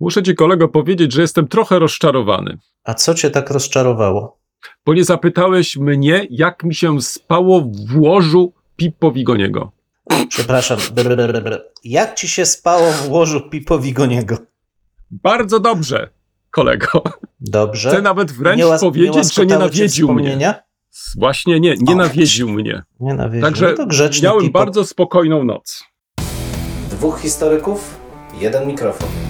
Muszę ci kolego powiedzieć, że jestem trochę rozczarowany. A co cię tak rozczarowało? Bo nie zapytałeś mnie, jak mi się spało w łożu Pippo Wigoniego. Przepraszam. Brr, brr, brr. Jak ci się spało w łożu Pipo Wigoniego? Bardzo dobrze, kolego. Dobrze. Chcę nawet wręcz Nie powiedzieć, że łaskotały nie nawiedził mnie. Właśnie nie, nie O, nawiedził mnie. Nie nawiedził. Także no miałem Pipo. bardzo spokojną noc. Dwóch historyków, jeden mikrofon.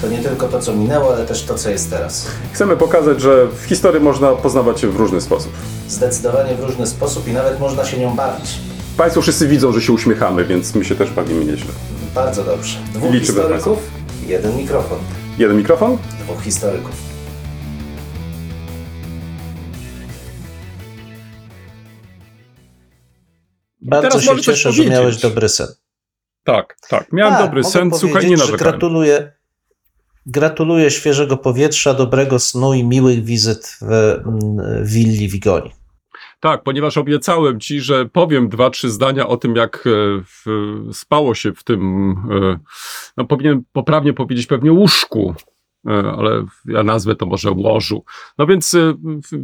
To nie tylko to, co minęło, ale też to, co jest teraz. Chcemy pokazać, że w historii można poznawać się w różny sposób. Zdecydowanie w różny sposób i nawet można się nią bawić. Państwo wszyscy widzą, że się uśmiechamy, więc my się też bawimy nieźle. Bardzo dobrze. Dwóch Liczymy historyków, jeden mikrofon. Jeden mikrofon? Dwóch historyków. Bardzo teraz się cieszę, że miałeś dobry sen. Tak, tak. Miałem Tak, dobry sen, słuchaj, nie narzekałem. Gratuluję, gratuluję świeżego powietrza, dobrego snu i miłych wizyt w mm, willi Wigoni. Tak, ponieważ obiecałem ci, że powiem dwa, trzy zdania o tym, jak e, w, spało się w tym, e, no powinien poprawnie powiedzieć pewnie łóżku, e, ale ja nazwę to może łożu. No więc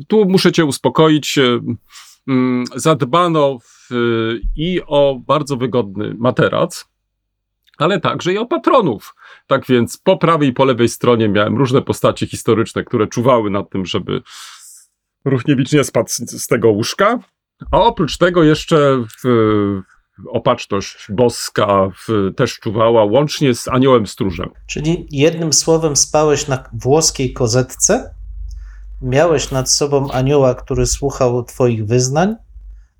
tu muszę cię uspokoić. mm, Zadbano w, i o bardzo wygodny materac, ale także i o patronów. Tak więc po prawej i po lewej stronie miałem różne postacie historyczne, które czuwały nad tym, żeby Ruchniewicz nie spadł z, z tego łóżka. A oprócz tego jeszcze w, opatrzność boska w, też czuwała, łącznie z aniołem stróżem. Czyli jednym słowem spałeś na włoskiej kozetce, miałeś nad sobą anioła, który słuchał twoich wyznań,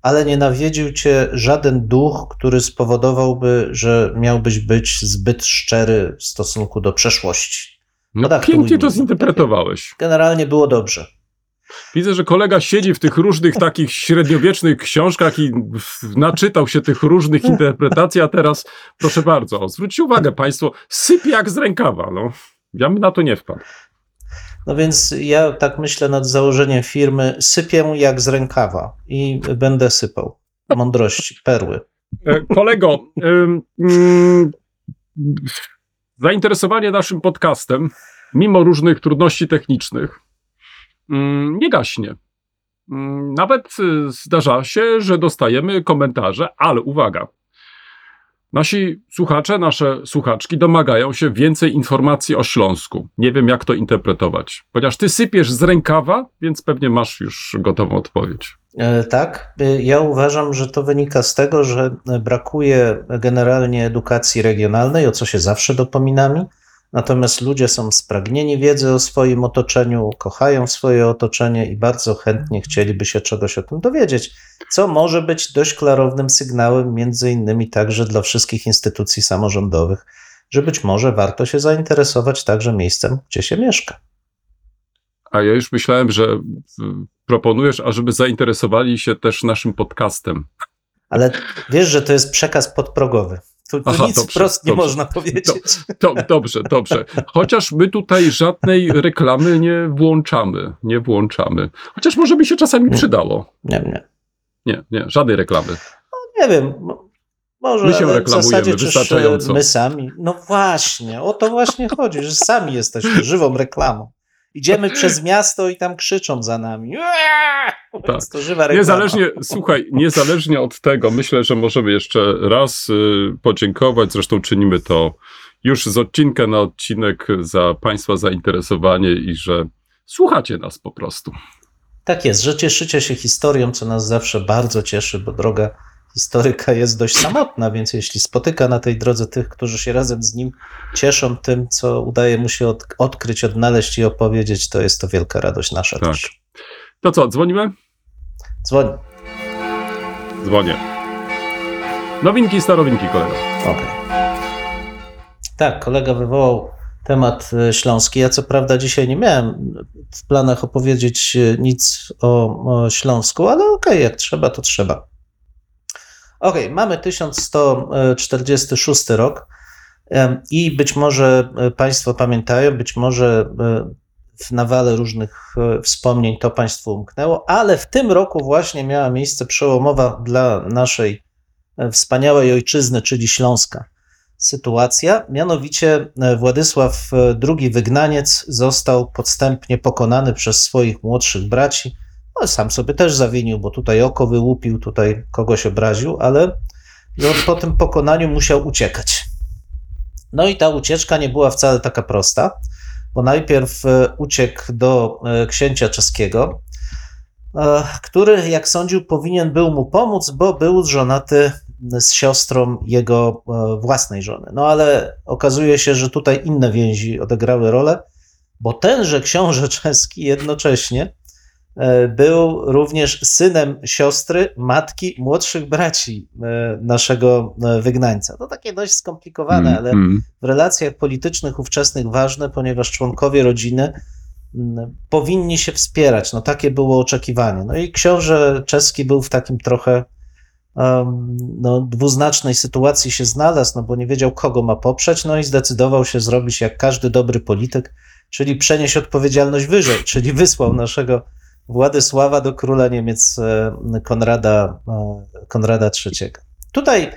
ale nie nawiedził cię żaden duch, który spowodowałby, że miałbyś być zbyt szczery w stosunku do przeszłości. No, No tak, pięknie to to zinterpretowałeś. Generalnie było dobrze. Widzę, że kolega siedzi w tych różnych takich średniowiecznych książkach i naczytał się tych różnych interpretacji, a teraz proszę bardzo, zwróćcie uwagę państwo, sypie jak z rękawa, no. Ja bym na to nie wpadł. No więc ja tak myślę nad założeniem firmy, sypię jak z rękawa i będę sypał. Mądrości, perły. E, Kolego, mm, zainteresowanie naszym podcastem, mimo różnych trudności technicznych, mm, nie gaśnie. Mm, Nawet y, zdarza się, że dostajemy komentarze, ale uwaga. Nasi słuchacze, nasze słuchaczki domagają się więcej informacji o Śląsku. Nie wiem, jak to interpretować. Ponieważ ty sypiesz z rękawa, więc pewnie masz już gotową odpowiedź. E, Tak, e, ja uważam, że to wynika z tego, że brakuje generalnie edukacji regionalnej, o co się zawsze dopominamy. Natomiast ludzie są spragnieni wiedzy o swoim otoczeniu, kochają swoje otoczenie i bardzo chętnie chcieliby się czegoś o tym dowiedzieć, co może być dość klarownym sygnałem, między innymi także dla wszystkich instytucji samorządowych, że być może warto się zainteresować także miejscem, gdzie się mieszka. A ja już myślałem, że proponujesz, ażeby zainteresowali się też naszym podcastem. Ale wiesz, że to jest przekaz podprogowy. Tu, tu Aha, nic dobrze, wprost nie dobrze. można powiedzieć. To, dobrze, dobrze. Chociaż my tutaj żadnej reklamy nie włączamy. Nie włączamy. Chociaż może by się czasami przydało. Nie, nie. Nie, nie, żadnej reklamy. Nie wiem. mo- Może My się reklamujemy zasadzie czyż, wystarczająco. My sami. No właśnie, o to właśnie chodzi, że sami jesteśmy żywą reklamą. Idziemy przez miasto i tam krzyczą za nami. Więc to żywa reklama. Niezależnie, słuchaj, niezależnie od tego, myślę, że możemy jeszcze raz y, podziękować. Zresztą czynimy to już z odcinka na odcinek za Państwa zainteresowanie i że słuchacie nas po prostu. Tak jest, że cieszycie się historią, co nas zawsze bardzo cieszy, bo droga historyka jest dość samotna, więc jeśli spotyka na tej drodze tych, którzy się razem z nim cieszą tym, co udaje mu się od, odkryć, odnaleźć i opowiedzieć, to jest to wielka radość nasza Tak. też. To co, dzwonimy? Dzwoń. Dzwonię. Nowinki, starowinki, kolego. Okej. Tak, kolega wywołał temat e, śląski. Ja co prawda dzisiaj nie miałem w planach opowiedzieć e, nic o, o Śląsku, ale okej, jak trzeba, to trzeba. Okay, mamy 1146 rok i być może e, Państwo pamiętają, być może e, w nawale różnych e, wspomnień to Państwu umknęło, ale w tym roku właśnie miała miejsce przełomowa dla naszej wspaniałej ojczyzny, czyli Śląska sytuacja. Mianowicie Władysław II Wygnaniec został podstępnie pokonany przez swoich młodszych braci. Sam sobie też zawinił, bo tutaj oko wyłupił, tutaj kogoś obraził, ale no, po tym pokonaniu musiał uciekać. No i ta ucieczka nie była wcale taka prosta, bo najpierw e, uciekł do e, księcia czeskiego, e, który, jak sądził, powinien był mu pomóc, bo był żonaty z siostrą jego własnej żony. No ale okazuje się, że tutaj inne więzi odegrały rolę, bo tenże książę czeski jednocześnie był również synem siostry, matki młodszych braci e, naszego e, wygnańca. To takie dość skomplikowane, mm, ale mm. w relacjach politycznych ówczesnych ważne, ponieważ członkowie rodziny mm, powinni się wspierać. No takie było oczekiwanie. No i książę czeski był w takim trochę no, dwuznacznej sytuacji się znalazł, no bo nie wiedział, kogo ma poprzeć, no i zdecydował się zrobić jak każdy dobry polityk, czyli przenieść odpowiedzialność wyżej, czyli wysłał naszego Władysława do króla Niemiec e, Konrada, e, Konrada III. Tutaj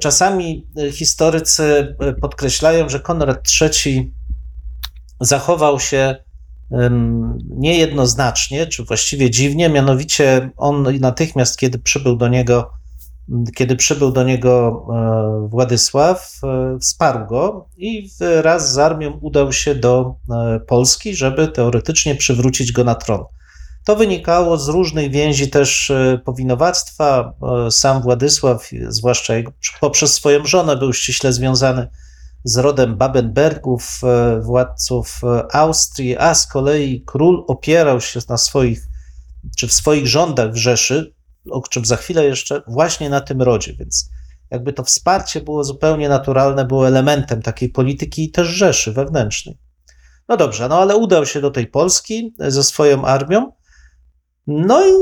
czasami historycy podkreślają, że Konrad III zachował się niejednoznacznie, czy właściwie dziwnie, mianowicie on natychmiast, kiedy przybył do niego, kiedy przybył do niego e, Władysław, wsparł go i wraz z armią udał się do Polski, żeby teoretycznie przywrócić go na tron. To wynikało z różnych więzi też e, powinowactwa. E, sam Władysław, zwłaszcza poprzez swoją żonę, był ściśle związany z rodem Babenbergów, e, władców Austrii, a z kolei król opierał się na swoich, czy w swoich rządach w Rzeszy, o czym za chwilę jeszcze, właśnie na tym rodzie, więc jakby to wsparcie było zupełnie naturalne, było elementem takiej polityki i też Rzeszy wewnętrznej. No dobrze, no ale udał się do tej Polski ze swoją armią, no i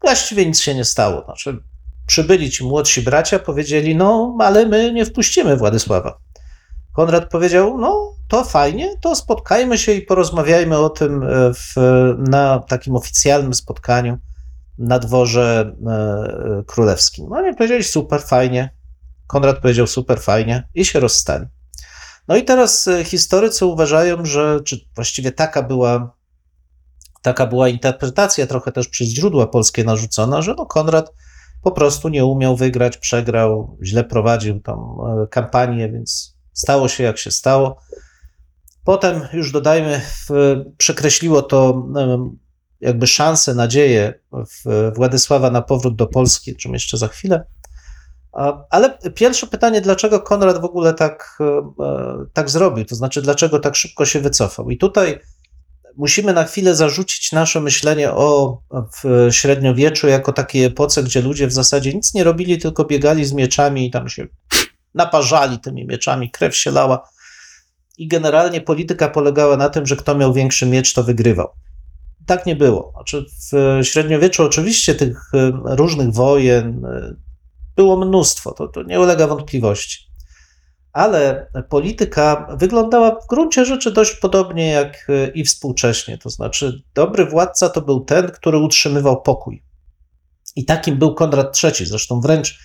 właściwie nic się nie stało. Znaczy, przybyli ci młodsi bracia, powiedzieli, no ale my nie wpuścimy Władysława. Konrad powiedział, no to fajnie, to spotkajmy się i porozmawiajmy o tym e, w, na takim oficjalnym spotkaniu na dworze e, królewskim. No oni powiedzieli, super, fajnie. Konrad powiedział, super, fajnie i się rozstali. No i teraz e, historycy uważają, że, czy właściwie taka była taka była interpretacja, trochę też przez źródła polskie narzucona, że no Konrad po prostu nie umiał wygrać, przegrał, źle prowadził tą e, kampanię, więc stało się jak się stało. Potem już dodajmy, przekreśliło to e, jakby szanse, nadzieję Władysława na powrót do Polski, czym jeszcze za chwilę. Ale pierwsze pytanie, dlaczego Konrad w ogóle tak, e, tak zrobił? To znaczy, dlaczego tak szybko się wycofał? I tutaj musimy na chwilę zarzucić nasze myślenie o średniowieczu jako takiej epoce, gdzie ludzie w zasadzie nic nie robili, tylko biegali z mieczami i tam się naparzali tymi mieczami, krew się lała. I generalnie polityka polegała na tym, że kto miał większy miecz, to wygrywał. Tak nie było. Znaczy w średniowieczu oczywiście tych e, różnych wojen e, było mnóstwo, to, to nie ulega wątpliwości ale polityka wyglądała w gruncie rzeczy dość podobnie jak e, i współcześnie. To znaczy, dobry władca to był ten, który utrzymywał pokój. I takim był Konrad III. Zresztą wręcz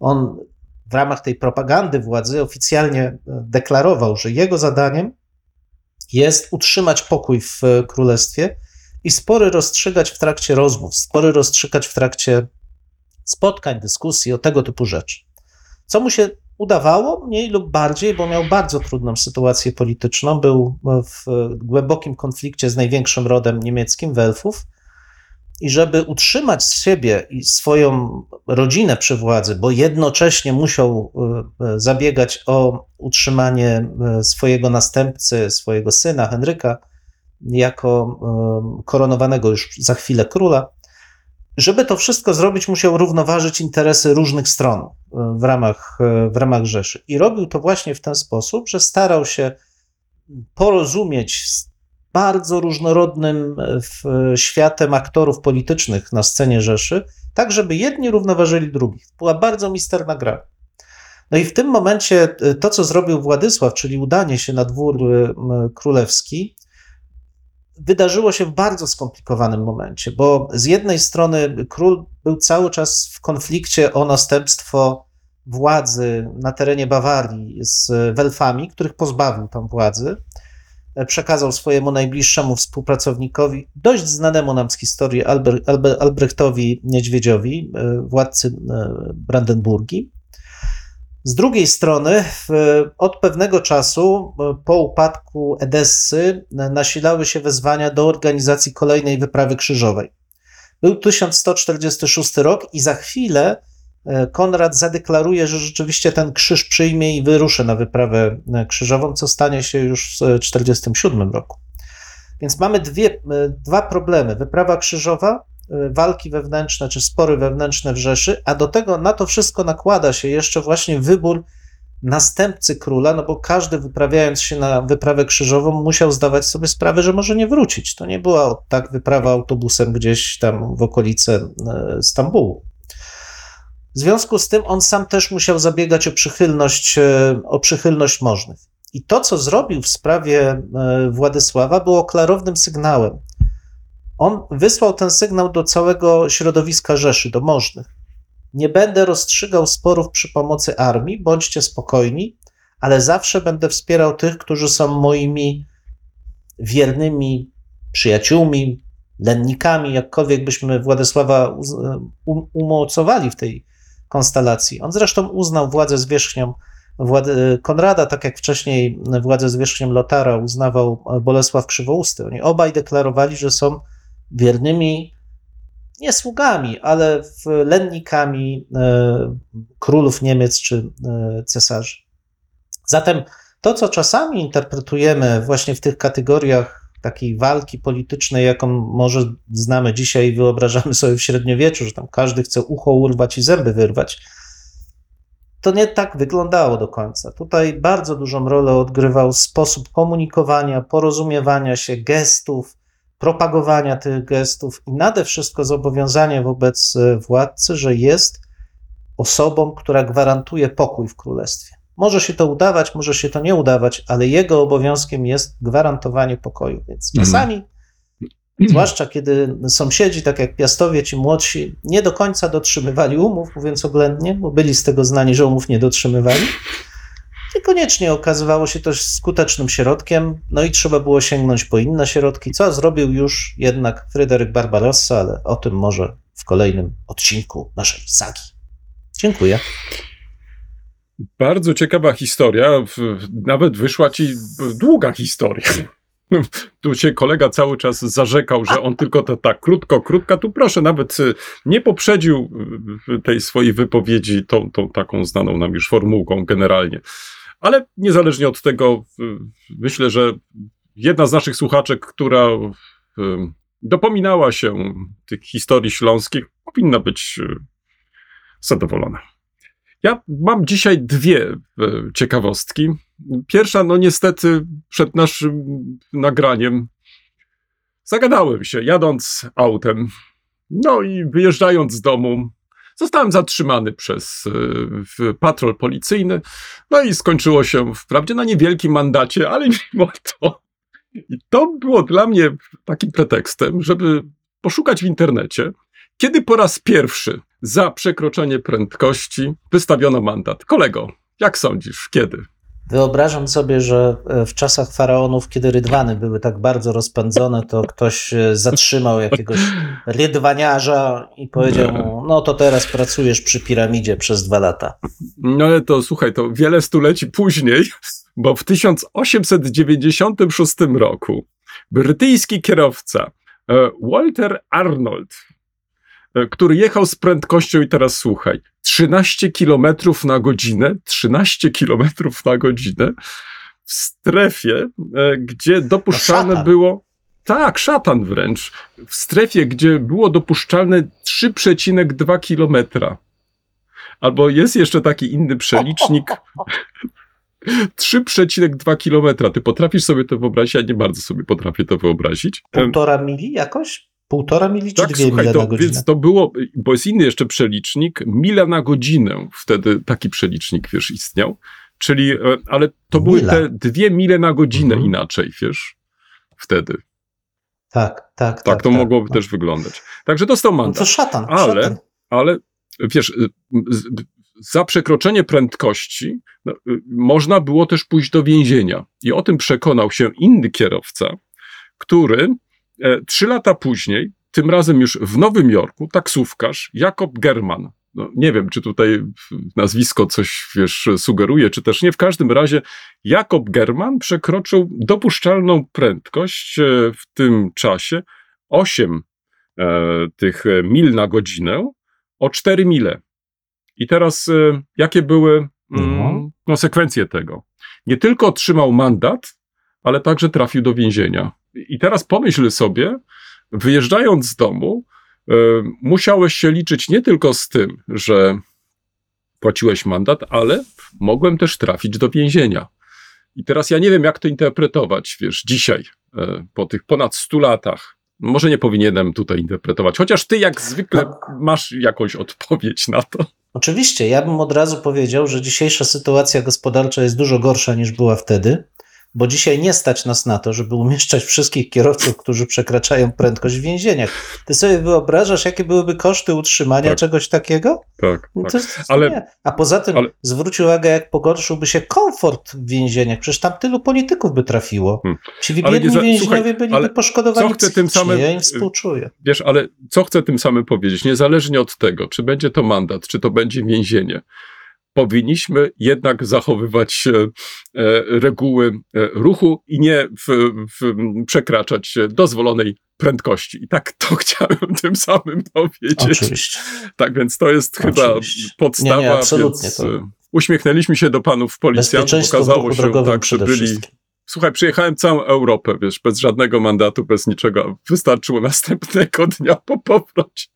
on w ramach tej propagandy władzy oficjalnie e, deklarował, że jego zadaniem jest utrzymać pokój w e, królestwie i spory rozstrzygać w trakcie rozmów, spory rozstrzygać w trakcie spotkań, dyskusji, o tego typu rzeczy. Co mu się udawało mniej lub bardziej, bo miał bardzo trudną sytuację polityczną. Był w głębokim konflikcie z największym rodem niemieckim, Welfów. I żeby utrzymać siebie i swoją rodzinę przy władzy, bo jednocześnie musiał e, zabiegać o utrzymanie e, swojego następcy, swojego syna Henryka, jako e, koronowanego już za chwilę króla, żeby to wszystko zrobić, musiał równoważyć interesy różnych stron e, w ramach, e, w ramach Rzeszy. I robił to właśnie w ten sposób, że starał się porozumieć bardzo różnorodnym w, światem aktorów politycznych na scenie Rzeszy, tak żeby jedni równoważyli drugich. Była bardzo misterna gra. No i w tym momencie to, co zrobił Władysław, czyli udanie się na dwór królewski, wydarzyło się w bardzo skomplikowanym momencie, bo z jednej strony król był cały czas w konflikcie o następstwo władzy na terenie Bawarii z Welfami, których pozbawił tam władzy. Przekazał swojemu najbliższemu współpracownikowi, dość znanemu nam z historii Albrechtowi Niedźwiedziowi, władcy Brandenburgii. Z drugiej strony, od pewnego czasu po upadku Edessy nasilały się wezwania do organizacji kolejnej wyprawy krzyżowej. Był 1146 rok i za chwilę e, Konrad zadeklaruje, że rzeczywiście ten krzyż przyjmie i wyruszy na wyprawę e, krzyżową, co stanie się już w 1947 roku. Więc mamy dwie, e, dwa problemy. Wyprawa krzyżowa walki wewnętrzne czy spory wewnętrzne w Rzeszy, a do tego na to wszystko nakłada się jeszcze właśnie wybór następcy króla, no bo każdy wyprawiając się na wyprawę krzyżową musiał zdawać sobie sprawę, że może nie wrócić. To nie była tak wyprawa autobusem gdzieś tam w okolice y, Stambułu. W związku z tym on sam też musiał zabiegać o przychylność, y, o przychylność możnych. I to, co zrobił w sprawie Władysława, było klarownym sygnałem. On wysłał ten sygnał do całego środowiska Rzeszy, do możnych. Nie będę rozstrzygał sporów przy pomocy armii, bądźcie spokojni, ale zawsze będę wspierał tych, którzy są moimi wiernymi przyjaciółmi, lennikami, jakkolwiek byśmy Władysława umocowali w tej konstelacji. On zresztą uznał władzę zwierzchnią Konrada, tak jak wcześniej władzę zwierzchnią Lotara uznawał Bolesław Krzywousty. Oni obaj deklarowali, że są wiernymi nie sługami, ale lennikami e, królów Niemiec czy e, cesarzy. Zatem to, co czasami interpretujemy właśnie w tych kategoriach takiej walki politycznej, jaką może znamy dzisiaj i wyobrażamy sobie w średniowieczu, że tam każdy chce ucho urwać i zęby wyrwać, to nie tak wyglądało do końca. Tutaj bardzo dużą rolę odgrywał sposób komunikowania, porozumiewania się, gestów, propagowania tych gestów i nade wszystko zobowiązanie wobec e, władcy, że jest osobą, która gwarantuje pokój w królestwie. Może się to udawać, może się to nie udawać, ale jego obowiązkiem jest gwarantowanie pokoju. Więc mhm. czasami, mm. zwłaszcza kiedy sąsiedzi, tak jak Piastowie, ci młodsi, nie do końca dotrzymywali umów, mówiąc oględnie, bo byli z tego znani, że umów nie dotrzymywali, Niekoniecznie okazywało się też skutecznym środkiem, no i trzeba było sięgnąć po inne środki, co zrobił już jednak Fryderyk Barbarossa, ale o tym może w kolejnym odcinku naszej sagi. Dziękuję. Bardzo ciekawa historia. Nawet wyszła ci długa historia. Tu się kolega cały czas zarzekał, że on tylko to tak krótko, krótka. Tu proszę, nawet y, nie poprzedził y, tej swojej wypowiedzi tą, tą taką znaną nam już formułką generalnie. Ale niezależnie od tego, myślę, że jedna z naszych słuchaczek, która dopominała się tych historii śląskich, powinna być e, zadowolona. Ja mam dzisiaj dwie e, ciekawostki. Pierwsza, no niestety, przed naszym nagraniem zagadałem się, jadąc autem. No i wyjeżdżając z domu, Zostałem zatrzymany przez y, patrol policyjny, no i skończyło się wprawdzie na niewielkim mandacie, ale mimo to. I to było dla mnie takim pretekstem, żeby poszukać w internecie, kiedy po raz pierwszy za przekroczenie prędkości wystawiono mandat. Kolego, jak sądzisz, kiedy? Wyobrażam sobie, że e, w czasach faraonów, kiedy rydwany były tak bardzo rozpędzone, to ktoś e, zatrzymał jakiegoś rydwaniarza i powiedział mu: No to teraz pracujesz przy piramidzie przez dwa lata. No ale to słuchaj, to wiele stuleci później, bo w 1896 roku brytyjski kierowca e, Walter Arnold który jechał z prędkością i teraz słuchaj, 13 km na godzinę, 13 km na godzinę w strefie, e, gdzie dopuszczalne było tak, szatan wręcz. W strefie, gdzie było dopuszczalne 3,2 kilometra. Albo jest jeszcze taki inny przelicznik. 3,2 kilometra. Ty potrafisz sobie to wyobrazić? Ja nie bardzo sobie potrafię to wyobrazić. Półtora mili jakoś? Półtora mili czy Tak, dwie słuchaj, mile to, na godzinę? więc to było, bo jest inny jeszcze przelicznik, mila na godzinę. Wtedy taki przelicznik, wiesz, istniał. Czyli, e, ale to były te dwie mile na godzinę Mhm. inaczej, wiesz, wtedy. Tak, tak, tak. Tak, to mogłoby też wyglądać. Także dostał No mandat. to szatan, Ale- szatan. ale wiesz, y, za przekroczenie prędkości no, y, można było też pójść do więzienia. I o tym przekonał się inny kierowca, który trzy lata później, tym razem już w Nowym Jorku, taksówkarz Jakob German. No, nie wiem, czy tutaj nazwisko coś, wiesz, sugeruje, czy też nie. W każdym razie Jakob German przekroczył dopuszczalną prędkość e, w tym czasie 8 e, tych e, mil na godzinę o 4 mile. I teraz e, jakie były mm, Mhm. konsekwencje tego? Nie tylko otrzymał mandat, ale także trafił do więzienia. I teraz pomyśl sobie, wyjeżdżając z domu, e, musiałeś się liczyć nie tylko z tym, że płaciłeś mandat, ale mogłem też trafić do więzienia. I teraz ja nie wiem, jak to interpretować, wiesz, dzisiaj, e, po tych ponad 100 latach. Może nie powinienem tutaj interpretować, chociaż ty jak zwykle No. masz jakąś odpowiedź na to. Oczywiście, ja bym od razu powiedział, że dzisiejsza sytuacja gospodarcza jest dużo gorsza niż była wtedy, bo dzisiaj nie stać nas na to, żeby umieszczać wszystkich kierowców, którzy przekraczają prędkość w więzieniach. Ty sobie wyobrażasz, jakie byłyby koszty utrzymania Tak. czegoś takiego? Tak, No tak. To, Ale- nie. A poza tym ale- zwróć uwagę, jak pogorszyłby się komfort w więzieniach. Przecież tam tylu polityków by trafiło. Hmm. Ci biedni za- więźniowie słuchaj, byliby poszkodowani co chcę tym samym- Ja im współczuję. Wiesz, ale co chcę tym samym powiedzieć? Niezależnie od tego, czy będzie to mandat, czy to będzie więzienie, powinniśmy jednak zachowywać e, e, reguły e, ruchu i nie w, w, przekraczać dozwolonej prędkości. I tak to chciałem tym samym powiedzieć. Oczywiście. Tak więc to jest chyba Oczywiście. podstawa. Nie, nie, absolutnie więc, to- Uśmiechnęliśmy się do panów policjantów, okazało się, tak, że byli. Słuchaj, przyjechałem całą Europę, wiesz, bez żadnego mandatu, bez niczego. Wystarczyło następnego dnia po powrocie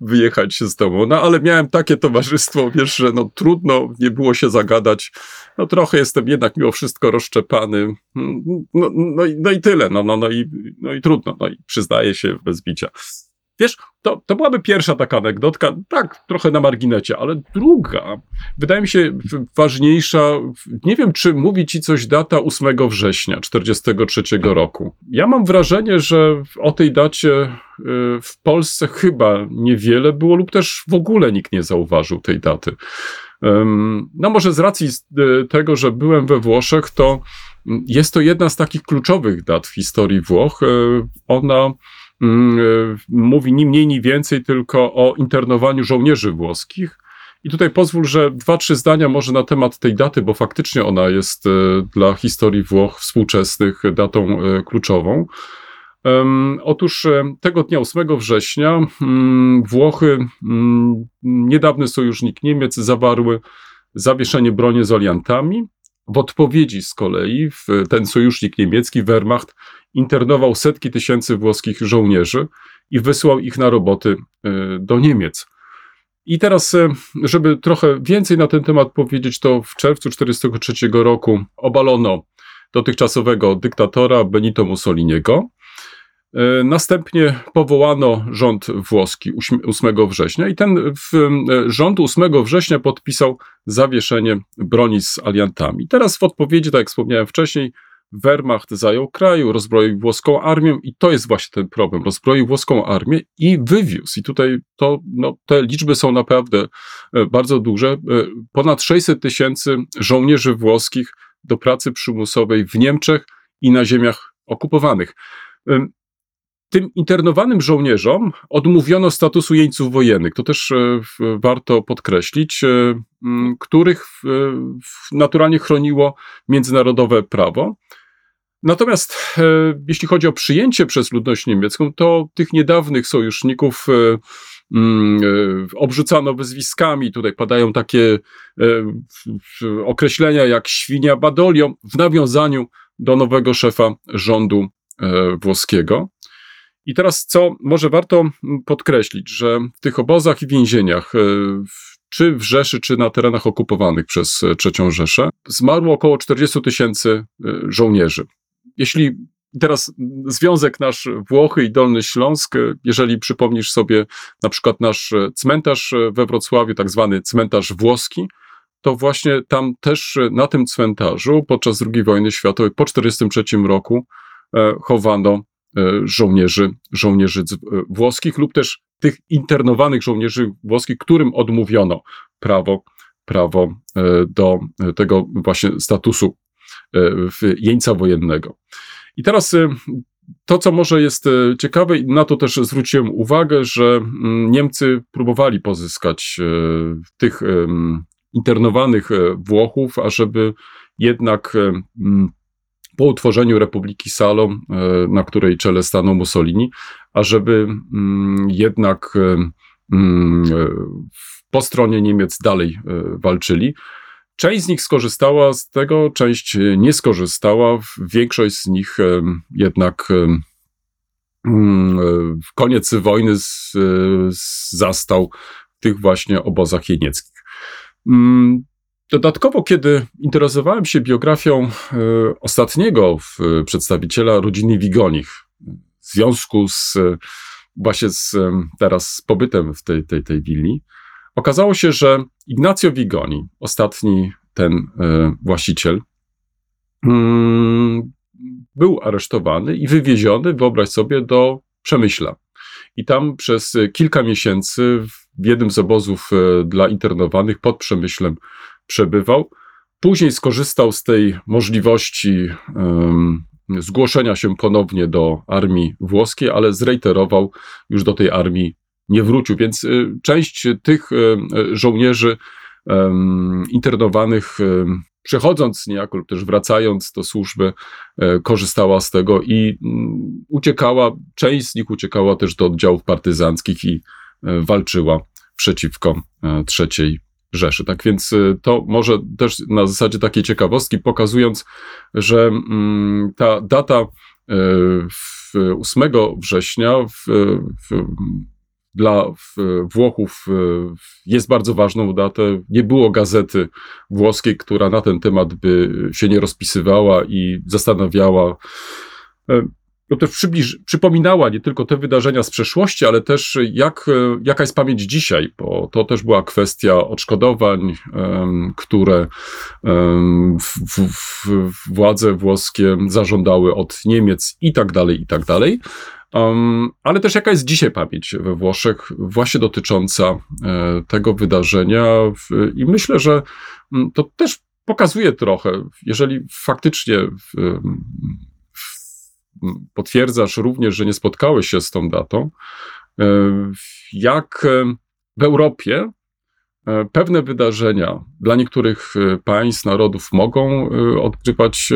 wyjechać z domu. No ale miałem takie towarzystwo, wiesz, że no trudno nie było się zagadać. No trochę jestem jednak mimo wszystko rozszczepany. No, no, i, no i tyle, no, no, no, i, no i trudno, no i przyznaję się bez bicia. Wiesz, to, to byłaby pierwsza taka anegdotka, tak, trochę na marginecie, ale druga, wydaje mi się ważniejsza, nie wiem, czy mówi ci coś data 8 września 43 roku. Ja mam wrażenie, że o tej dacie y, w Polsce chyba niewiele było lub też w ogóle nikt nie zauważył tej daty. No może z racji y, tego, że byłem we Włoszech, to mm, jest to jedna z takich kluczowych dat w historii Włoch. Y, Ona mówi ni mniej, ni więcej tylko o internowaniu żołnierzy włoskich. I tutaj pozwól, że dwa, trzy zdania może na temat tej daty, bo faktycznie ona jest e, dla historii Włoch współczesnych datą e, kluczową. Otóż e, tego dnia 8 września mm, Włochy, mm, niedawny sojusznik Niemiec, zawarły zawieszenie broni z aliantami. W odpowiedzi z kolei ten sojusznik niemiecki, Wehrmacht, internował setki tysięcy włoskich żołnierzy i wysłał ich na roboty e, do Niemiec. I teraz, e, żeby trochę więcej na ten temat powiedzieć, to w czerwcu 1943 roku obalono dotychczasowego dyktatora Benito Mussoliniego. E, Następnie powołano rząd włoski 8 września i ten rząd 8 września podpisał zawieszenie broni z aliantami. Teraz w odpowiedzi, tak jak wspomniałem wcześniej, Wehrmacht zajął kraju, rozbroił włoską armię i to jest właśnie ten problem. Rozbroił włoską armię i wywiózł. I tutaj to, no, te liczby są naprawdę e, bardzo duże. E, Ponad 600 tysięcy żołnierzy włoskich do pracy przymusowej w Niemczech i na ziemiach okupowanych. Ym, Tym internowanym żołnierzom odmówiono statusu jeńców wojennych. To też e, warto podkreślić, e, których naturalnie chroniło międzynarodowe prawo. Natomiast e, jeśli chodzi o przyjęcie przez ludność niemiecką, to tych niedawnych sojuszników e, mm, e, obrzucano wyzwiskami. Tutaj padają takie e, określenia jak świnia Badolio w nawiązaniu do nowego szefa rządu e, włoskiego. I teraz co może warto mm, podkreślić, że w tych obozach i więzieniach czy w Rzeszy, czy na terenach okupowanych przez III Rzeszę. Zmarło około 40 tysięcy żołnierzy. Jeśli teraz związek nasz Włochy i Dolny Śląsk, jeżeli przypomnisz sobie na przykład nasz cmentarz we Wrocławiu, tak zwany cmentarz włoski, to właśnie tam też na tym cmentarzu podczas II wojny światowej po 1943 roku e, chowano e, żołnierzy, żołnierzy e, włoskich lub też tych internowanych żołnierzy włoskich, którym odmówiono prawo, prawo do tego właśnie statusu jeńca wojennego. I teraz to, co może jest ciekawe, i na to też zwróciłem uwagę, że mm, Niemcy próbowali pozyskać tych internowanych e, Włochów, ażeby jednak e, po utworzeniu Republiki Salom, e, na której czele stanął Mussolini, ażeby jednak po stronie Niemiec dalej walczyli. Część z nich skorzystała z tego, część nie skorzystała. Większość z nich jednak koniec wojny zastał w tych właśnie obozach jenieckich. Mm, dodatkowo, kiedy interesowałem się biografią e, ostatniego przedstawiciela rodziny Wigonich, w związku z właśnie z, teraz z pobytem w tej, tej, tej willi, okazało się, że Ignacio Wigoni, ostatni ten e, właściciel, mm, był aresztowany i wywieziony, wyobraź sobie, do Przemyśla. I tam przez kilka miesięcy w jednym z obozów e, dla internowanych pod Przemyślem przebywał. Później skorzystał z tej możliwości um, zgłoszenia się ponownie do armii włoskiej, ale zrejterował, już do tej armii nie wrócił. Więc y, część tych y, żołnierzy um, internowanych przechodząc niejako lub też wracając do służby, e, korzystała z tego i mm, uciekała, część z nich uciekała też do oddziałów partyzanckich i e, walczyła przeciwko e, trzeciej Rzeszy. Tak więc to może też na zasadzie takiej ciekawostki, pokazując, że mm, ta data 8 września w dla Włochów jest bardzo ważną datę. Nie było gazety włoskiej, która na ten temat by się nie rozpisywała i zastanawiała, e, no też przybliż, przypominała nie tylko te wydarzenia z przeszłości, ale też jak, e, jaka jest pamięć dzisiaj, bo to też była kwestia odszkodowań, które w, w, władze włoskie zażądały od Niemiec i tak dalej, i tak dalej. Um, ale też jaka jest dzisiaj pamięć we Włoszech, właśnie dotycząca e, tego wydarzenia. W, I myślę, że m, mm, to też pokazuje trochę, jeżeli faktycznie w, potwierdzasz również, że nie spotkałeś się z tą datą, e, jak w Europie E, pewne wydarzenia dla niektórych e, państw, narodów mogą e, odgrywać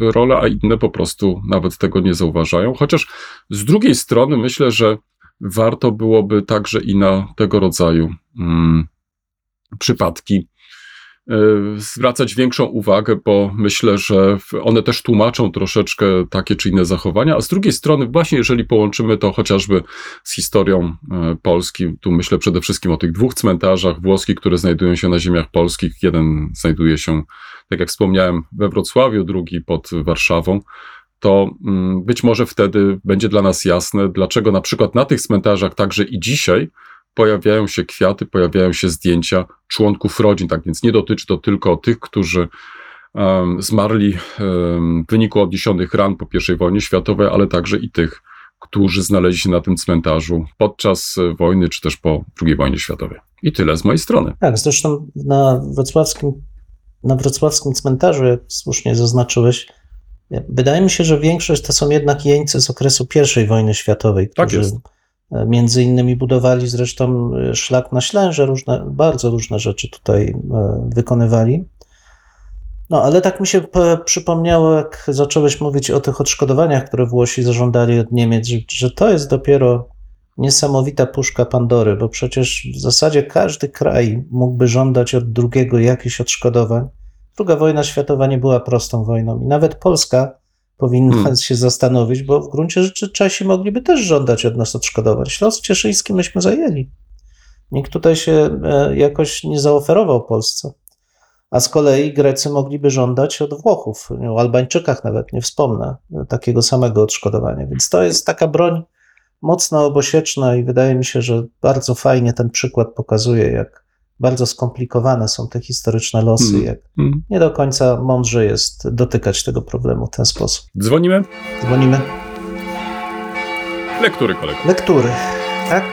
rolę, a inne po prostu nawet tego nie zauważają. Chociaż z drugiej strony myślę, że warto byłoby także i na tego rodzaju mm, przypadki E, zwracać większą uwagę, bo myślę, że one też tłumaczą troszeczkę takie czy inne zachowania, a z drugiej strony właśnie jeżeli połączymy to chociażby z historią e, Polski, tu myślę przede wszystkim o tych dwóch cmentarzach włoskich, które znajdują się na ziemiach polskich, jeden znajduje się, tak jak wspomniałem, we Wrocławiu, drugi pod Warszawą, to mm, być może wtedy będzie dla nas jasne, dlaczego na przykład na tych cmentarzach także i dzisiaj pojawiają się kwiaty, pojawiają się zdjęcia członków rodzin. Tak więc nie dotyczy to tylko tych, którzy um, zmarli um, w wyniku odniesionych ran po I wojnie światowej, ale także i tych, którzy znaleźli się na tym cmentarzu podczas wojny, czy też po II wojnie światowej. I tyle z mojej strony. Tak, zresztą na wrocławskim, na wrocławskim cmentarzu, jak słusznie zaznaczyłeś, wydaje mi się, że większość to są jednak jeńcy z okresu I wojny światowej, tak którzy tak E, między innymi budowali zresztą e, szlak na Ślęże, różne, bardzo różne rzeczy tutaj e, wykonywali. No, ale tak mi się przypomniało, jak zacząłeś mówić o tych odszkodowaniach, które Włosi zażądali od Niemiec, że, że to jest dopiero niesamowita puszka Pandory, bo przecież w zasadzie każdy kraj mógłby żądać od drugiego jakichś odszkodowań. Druga wojna światowa nie była prostą wojną i nawet Polska powinna hmm. się zastanowić, bo w gruncie rzeczy Czesi mogliby też żądać od nas odszkodowań. Śląsk Cieszyński myśmy zajęli. Nikt tutaj się e, jakoś nie zaoferował Polsce. A z kolei Grecy mogliby żądać od Włochów, o Albańczykach nawet nie wspomnę, takiego samego odszkodowania. Więc to jest taka broń mocno obosieczna i wydaje mi się, że bardzo fajnie ten przykład pokazuje, jak bardzo skomplikowane są te historyczne losy, Mm. jak Mm. nie do końca mądrze jest dotykać tego problemu w ten sposób. Dzwonimy? Dzwonimy. Lektury, kolego. Lektury, tak?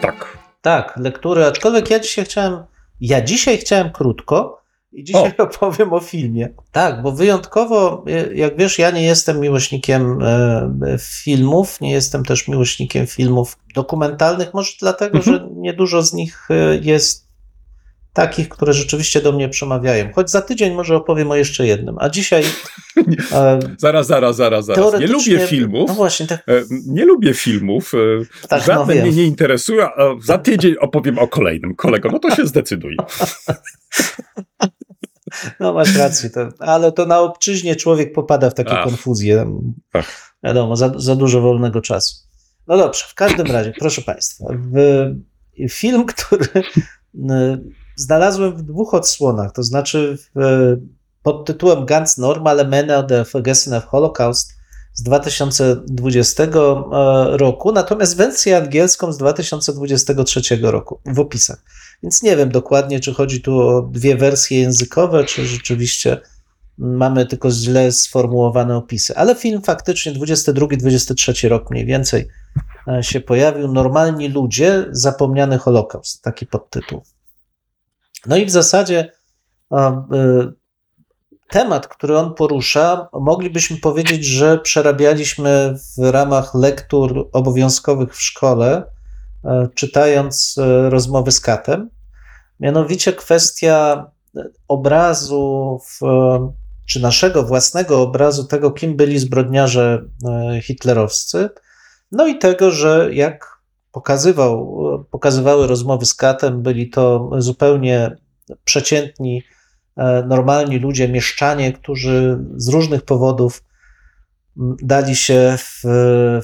Tak. Tak, lektury, aczkolwiek ja dzisiaj chciałem, ja dzisiaj chciałem krótko i dzisiaj opowiem o filmie. Tak, bo wyjątkowo, e, jak wiesz, ja nie jestem miłośnikiem e, filmów, nie jestem też miłośnikiem filmów dokumentalnych, może dlatego, Mhm. że niedużo z nich e, jest takich, które rzeczywiście do mnie przemawiają. Choć za tydzień może opowiem o jeszcze jednym, a dzisiaj e, Zaraz, zaraz, zaraz, zaraz. Nie lubię filmów. No właśnie, tak, E, Nie lubię filmów. e, tak no Żadne wiem. mnie nie interesują, a za tydzień opowiem o kolejnym. Kolego, no to się zdecyduj. No masz rację, to, ale to na obczyźnie człowiek popada w takie Ach. konfuzje. Ach. wiadomo, za, za dużo wolnego czasu. No dobrze, w każdym razie, proszę Państwa, w, film, który znalazłem w dwóch odsłonach, to znaczy w, pod tytułem Ganz normale Männer der Vergessene Holocaust z 2020 roku, natomiast wersję angielską z 2023 roku w opisach. Więc nie wiem dokładnie, czy chodzi tu o dwie wersje językowe, czy rzeczywiście mamy tylko źle sformułowane opisy. Ale film faktycznie 22-23 rok mniej więcej e, się pojawił. Normalni ludzie, zapomniany Holokaust. Taki podtytuł. No i w zasadzie e, e, temat, który on porusza, moglibyśmy powiedzieć, że przerabialiśmy w ramach lektur obowiązkowych w szkole, e, czytając e, rozmowy z katem. Mianowicie kwestia obrazu, w, czy naszego własnego obrazu tego, kim byli zbrodniarze e, hitlerowscy, no i tego, że jak pokazywał, pokazywały rozmowy z katem, byli to zupełnie przeciętni, e, normalni ludzie, mieszczanie, którzy z różnych powodów dali się w,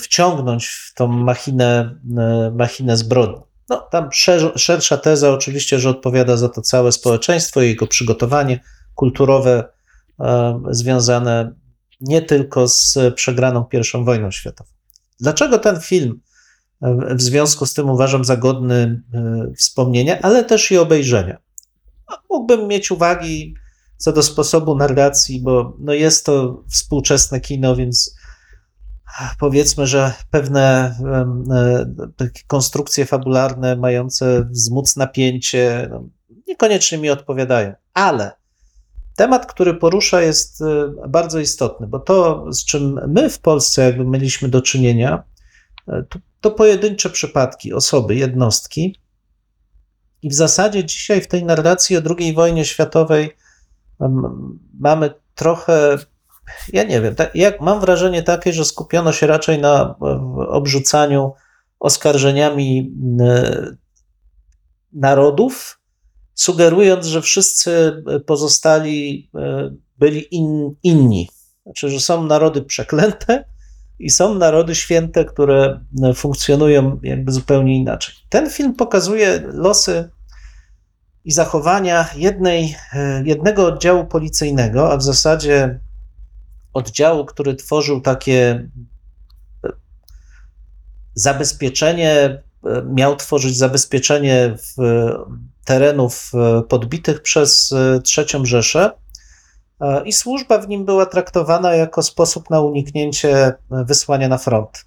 wciągnąć w tą machinę, e, machinę zbrodni. No, tam szer, szersza teza oczywiście, że odpowiada za to całe społeczeństwo i jego przygotowanie kulturowe e, związane nie tylko z przegraną I wojną światową. Dlaczego ten film w związku z tym uważam za godny e, wspomnienia, ale też i obejrzenia? Mógłbym mieć uwagi co do sposobu narracji, bo no jest to współczesne kino, więc powiedzmy, że pewne e, konstrukcje fabularne mające wzmóc napięcie no, niekoniecznie mi odpowiadają. Ale temat, który porusza, jest e, bardzo istotny, bo to, z czym my w Polsce jakby mieliśmy do czynienia, e, to, pojedyncze przypadki, osoby, jednostki. I w zasadzie dzisiaj w tej narracji o II wojnie światowej mamy trochę ja nie wiem, tak, jak, mam wrażenie takie, że skupiono się raczej na e, obrzucaniu oskarżeniami e, narodów, sugerując, że wszyscy pozostali e, byli in, inni. Znaczy, że są narody przeklęte i są narody święte, które funkcjonują jakby zupełnie inaczej. Ten film pokazuje losy i zachowania jednej, jednego oddziału policyjnego, a w zasadzie oddziału, który tworzył takie zabezpieczenie, miał tworzyć zabezpieczenie w terenów podbitych przez III Rzeszę i służba w nim była traktowana jako sposób na uniknięcie wysłania na front.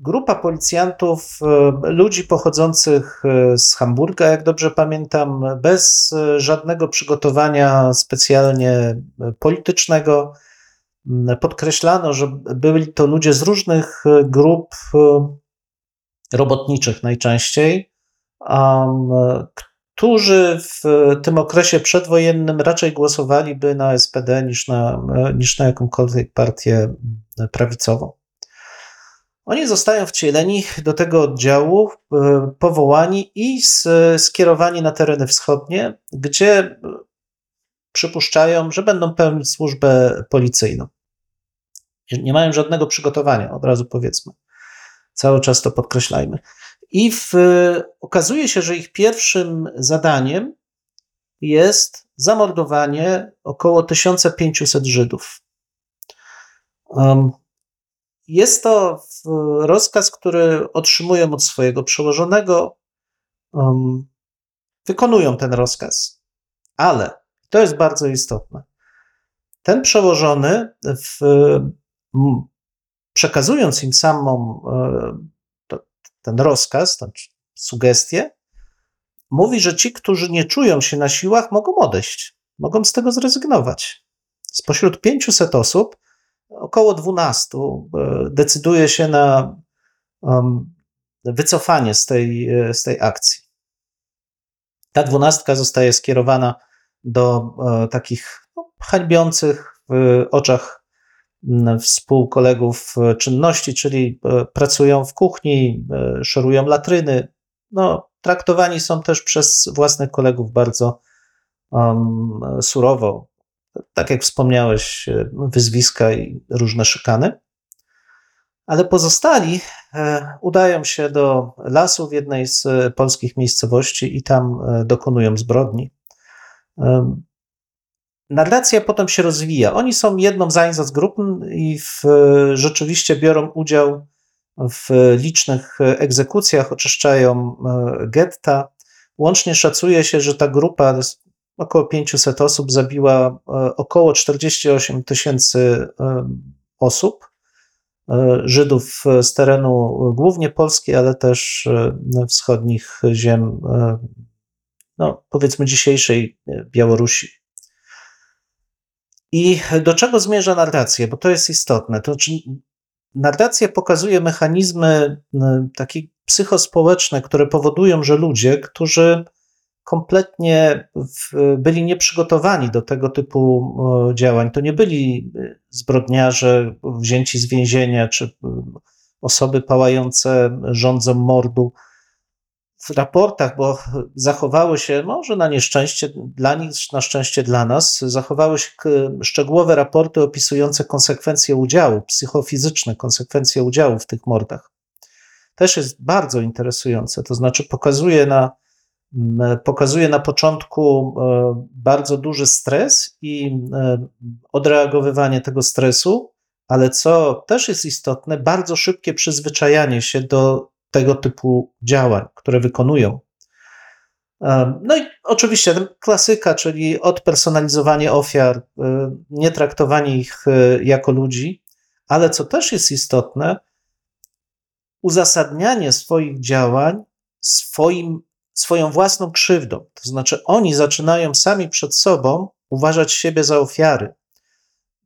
Grupa policjantów, ludzi pochodzących z Hamburga, jak dobrze pamiętam, bez żadnego przygotowania specjalnie politycznego. Podkreślano, że byli to ludzie z różnych grup robotniczych najczęściej, którzy w tym okresie przedwojennym raczej głosowaliby na SPD niż na, niż na jakąkolwiek partię prawicową. Oni zostają wcieleni do tego oddziału, powołani i skierowani na tereny wschodnie, gdzie przypuszczają, że będą pełnić służbę policyjną. Nie mają żadnego przygotowania, od razu powiedzmy. Cały czas to podkreślajmy. I w, okazuje się, że ich pierwszym zadaniem jest zamordowanie około 1500 Żydów. Jest to rozkaz, który otrzymują od swojego przełożonego. Wykonują ten rozkaz, ale to jest bardzo istotne. Ten przełożony, w, przekazując im samą e, ten rozkaz, tę sugestię, mówi, że ci, którzy nie czują się na siłach, mogą odejść, mogą z tego zrezygnować. Spośród 500 osób, około 12 e, decyduje się na wycofanie z tej, e, z tej akcji. Ta dwunastka zostaje skierowana do e, takich no, hańbiących w oczach współkolegów czynności, czyli pracują w kuchni, szorują latryny. No, traktowani są też przez własnych kolegów bardzo um, surowo. Tak jak wspomniałeś, wyzwiska i różne szykany. Ale pozostali e, udają się do lasu w jednej z e, polskich miejscowości i tam e, dokonują zbrodni. Narracja potem się rozwija. Oni są jedną z grup i w, rzeczywiście biorą udział w licznych egzekucjach, oczyszczają getta. Łącznie szacuje się, że ta grupa, około 500 osób, zabiła około 48 tysięcy osób. E, Żydów z terenu głównie Polski, ale też e, wschodnich ziem, e, no, powiedzmy dzisiejszej Białorusi. I do czego zmierza narracja? Bo to jest istotne. To znaczy, narracja pokazuje mechanizmy takie psychospołeczne, które powodują, że ludzie, którzy kompletnie byli nieprzygotowani do tego typu działań. To nie byli y, zbrodniarze wzięci z więzienia, czy y, osoby pałające rządzą mordu. W raportach, bo zachowały się, może na nieszczęście dla nich, na szczęście dla nas, zachowały się szczegółowe raporty opisujące konsekwencje udziału, psychofizyczne konsekwencje udziału w tych mordach. Też jest bardzo interesujące, to znaczy pokazuje na pokazuje na początku e, bardzo duży stres i e, odreagowywanie tego stresu, ale co też jest istotne, bardzo szybkie przyzwyczajanie się do tego typu działań, które wykonują. E, no i oczywiście klasyka, czyli odpersonalizowanie ofiar, nie traktowanie ich jako ludzi, ale co też jest istotne, uzasadnianie swoich działań swoim swoją własną krzywdą. To znaczy, oni zaczynają sami przed sobą uważać siebie za ofiary,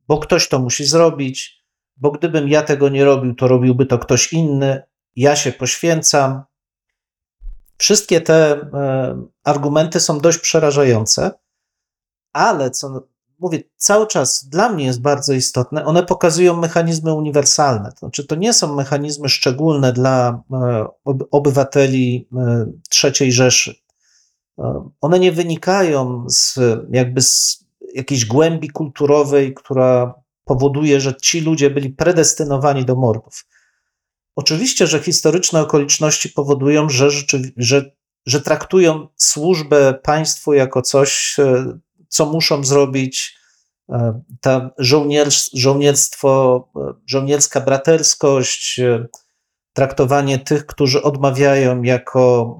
bo ktoś to musi zrobić, bo gdybym ja tego nie robił, to robiłby to ktoś inny, ja się poświęcam. Wszystkie te e, argumenty są dość przerażające, ale co mówię, cały czas dla mnie jest bardzo istotne, one pokazują mechanizmy uniwersalne. To znaczy, to nie są mechanizmy szczególne dla e, obywateli e, trzeciej Rzeszy. One nie wynikają z jakby z jakiejś głębi kulturowej, która powoduje, że ci ludzie byli predestynowani do mordów. Oczywiście, że historyczne okoliczności powodują, że, że, że traktują służbę państwu jako coś, co muszą zrobić, e, ta żołnierz, żołnierstwo, e, żołnierska braterskość, e, traktowanie tych, którzy odmawiają jako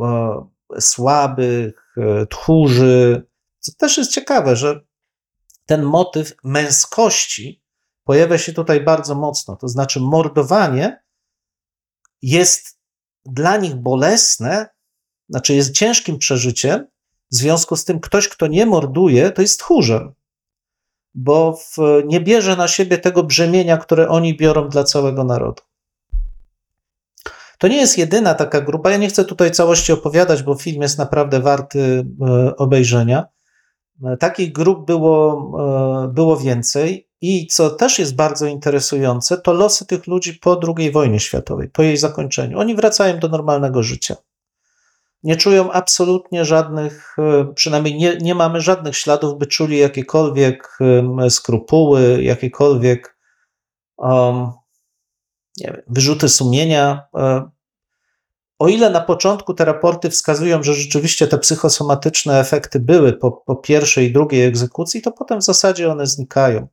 słabych, tchórzy. Co też jest ciekawe, że ten motyw męskości pojawia się tutaj bardzo mocno. To znaczy, mordowanie jest dla nich bolesne, znaczy jest ciężkim przeżyciem, w związku z tym ktoś, kto nie morduje, to jest tchórzem, bo w, nie bierze na siebie tego brzemienia, które oni biorą dla całego narodu. To nie jest jedyna taka grupa. Ja nie chcę tutaj całości opowiadać, bo film jest naprawdę warty e, obejrzenia. E, takich grup było, e, było więcej. I co też jest bardzo interesujące, to losy tych ludzi po II wojnie światowej, po jej zakończeniu. Oni wracają do normalnego życia nie czują absolutnie żadnych, e, przynajmniej nie, nie mamy żadnych śladów, by czuli jakiekolwiek skrupuły, jakiekolwiek um, nie wiem, wyrzuty sumienia. E, o ile na początku te raporty wskazują, że rzeczywiście te psychosomatyczne efekty były po, po pierwszej i drugiej egzekucji, to potem w zasadzie one znikają.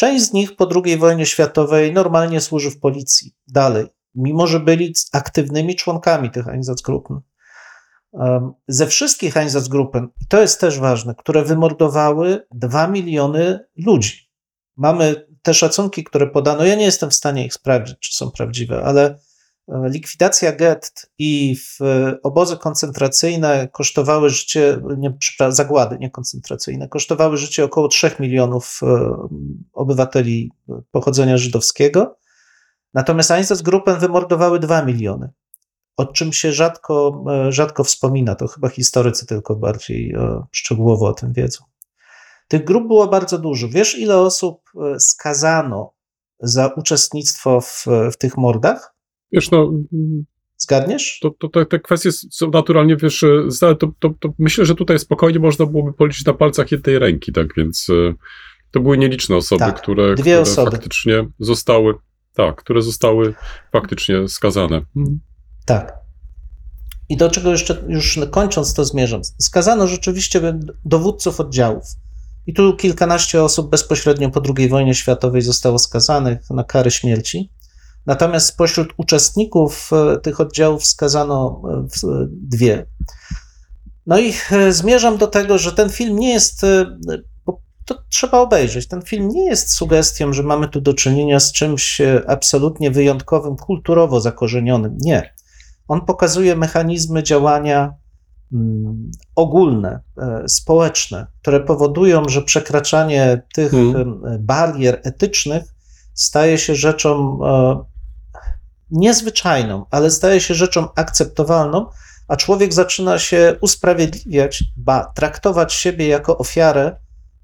Część z nich po II wojnie światowej normalnie służy w policji dalej, mimo że byli aktywnymi członkami tych Einsatzgruppen. Ze wszystkich Einsatzgruppen, i to jest też ważne, które wymordowały 2 miliony ludzi. Mamy te szacunki, które podano. Ja nie jestem w stanie ich sprawdzić, czy są prawdziwe, ale likwidacja gett i obozy koncentracyjne kosztowały życie, nie, zagłady nie koncentracyjne, kosztowały życie około 3 milionów e, obywateli pochodzenia żydowskiego. Natomiast Einsatzgruppen wymordowały 2 miliony, o czym się rzadko, e, rzadko wspomina. To chyba historycy tylko bardziej e, szczegółowo o tym wiedzą. Tych grup było bardzo dużo. Wiesz, ile osób skazano za uczestnictwo w, w tych mordach? Wiesz, no. Zgadniesz? To, to, te, te kwestie są naturalnie, wiesz, to, to, to myślę, że tutaj spokojnie można byłoby policzyć na palcach jednej ręki, tak więc e, to były nieliczne osoby, tak, które, dwie które osoby. faktycznie zostały, tak, które zostały faktycznie skazane. Mhm. Tak. I do czego jeszcze, już kończąc to zmierzam, skazano rzeczywiście dowódców oddziałów. I tu kilkanaście osób bezpośrednio po II wojnie światowej zostało skazanych na kary śmierci. Natomiast spośród uczestników e, tych oddziałów wskazano e, dwie. No i e, zmierzam do tego, że ten film nie jest, bo to trzeba obejrzeć, ten film nie jest sugestią, że mamy tu do czynienia z czymś absolutnie wyjątkowym, kulturowo zakorzenionym. Nie. On pokazuje mechanizmy działania mm, ogólne, społeczne, które powodują, że przekraczanie tych hmm. barier etycznych staje się rzeczą niezwyczajną, ale staje się rzeczą akceptowalną, a człowiek zaczyna się usprawiedliwiać, ba, traktować siebie jako ofiarę,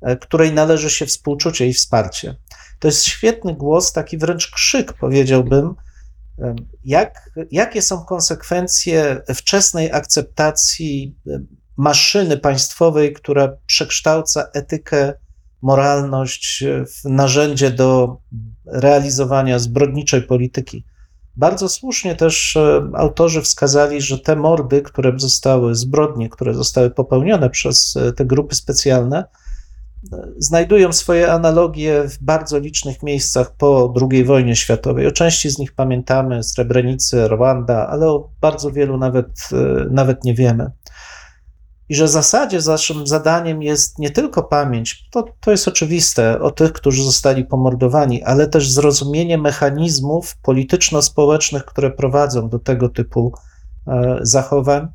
e, której należy się współczucie i wsparcie. To jest świetny głos, taki wręcz krzyk, powiedziałbym, jak, jakie są konsekwencje wczesnej akceptacji maszyny państwowej, która przekształca etykę, moralność w narzędzie do realizowania zbrodniczej polityki. Bardzo słusznie też e, autorzy wskazali, że te mordy, które zostały, zbrodnie, które zostały popełnione przez e, te grupy specjalne, e, znajdują swoje analogie w bardzo licznych miejscach po II wojnie światowej. O części z nich pamiętamy, Srebrenicy, Rwanda, ale o bardzo wielu nawet, nawet nie wiemy i że w zasadzie naszym zadaniem jest nie tylko pamięć, to, to jest oczywiste, o tych, którzy zostali pomordowani, ale też zrozumienie mechanizmów polityczno-społecznych, które prowadzą do tego typu e, zachowań.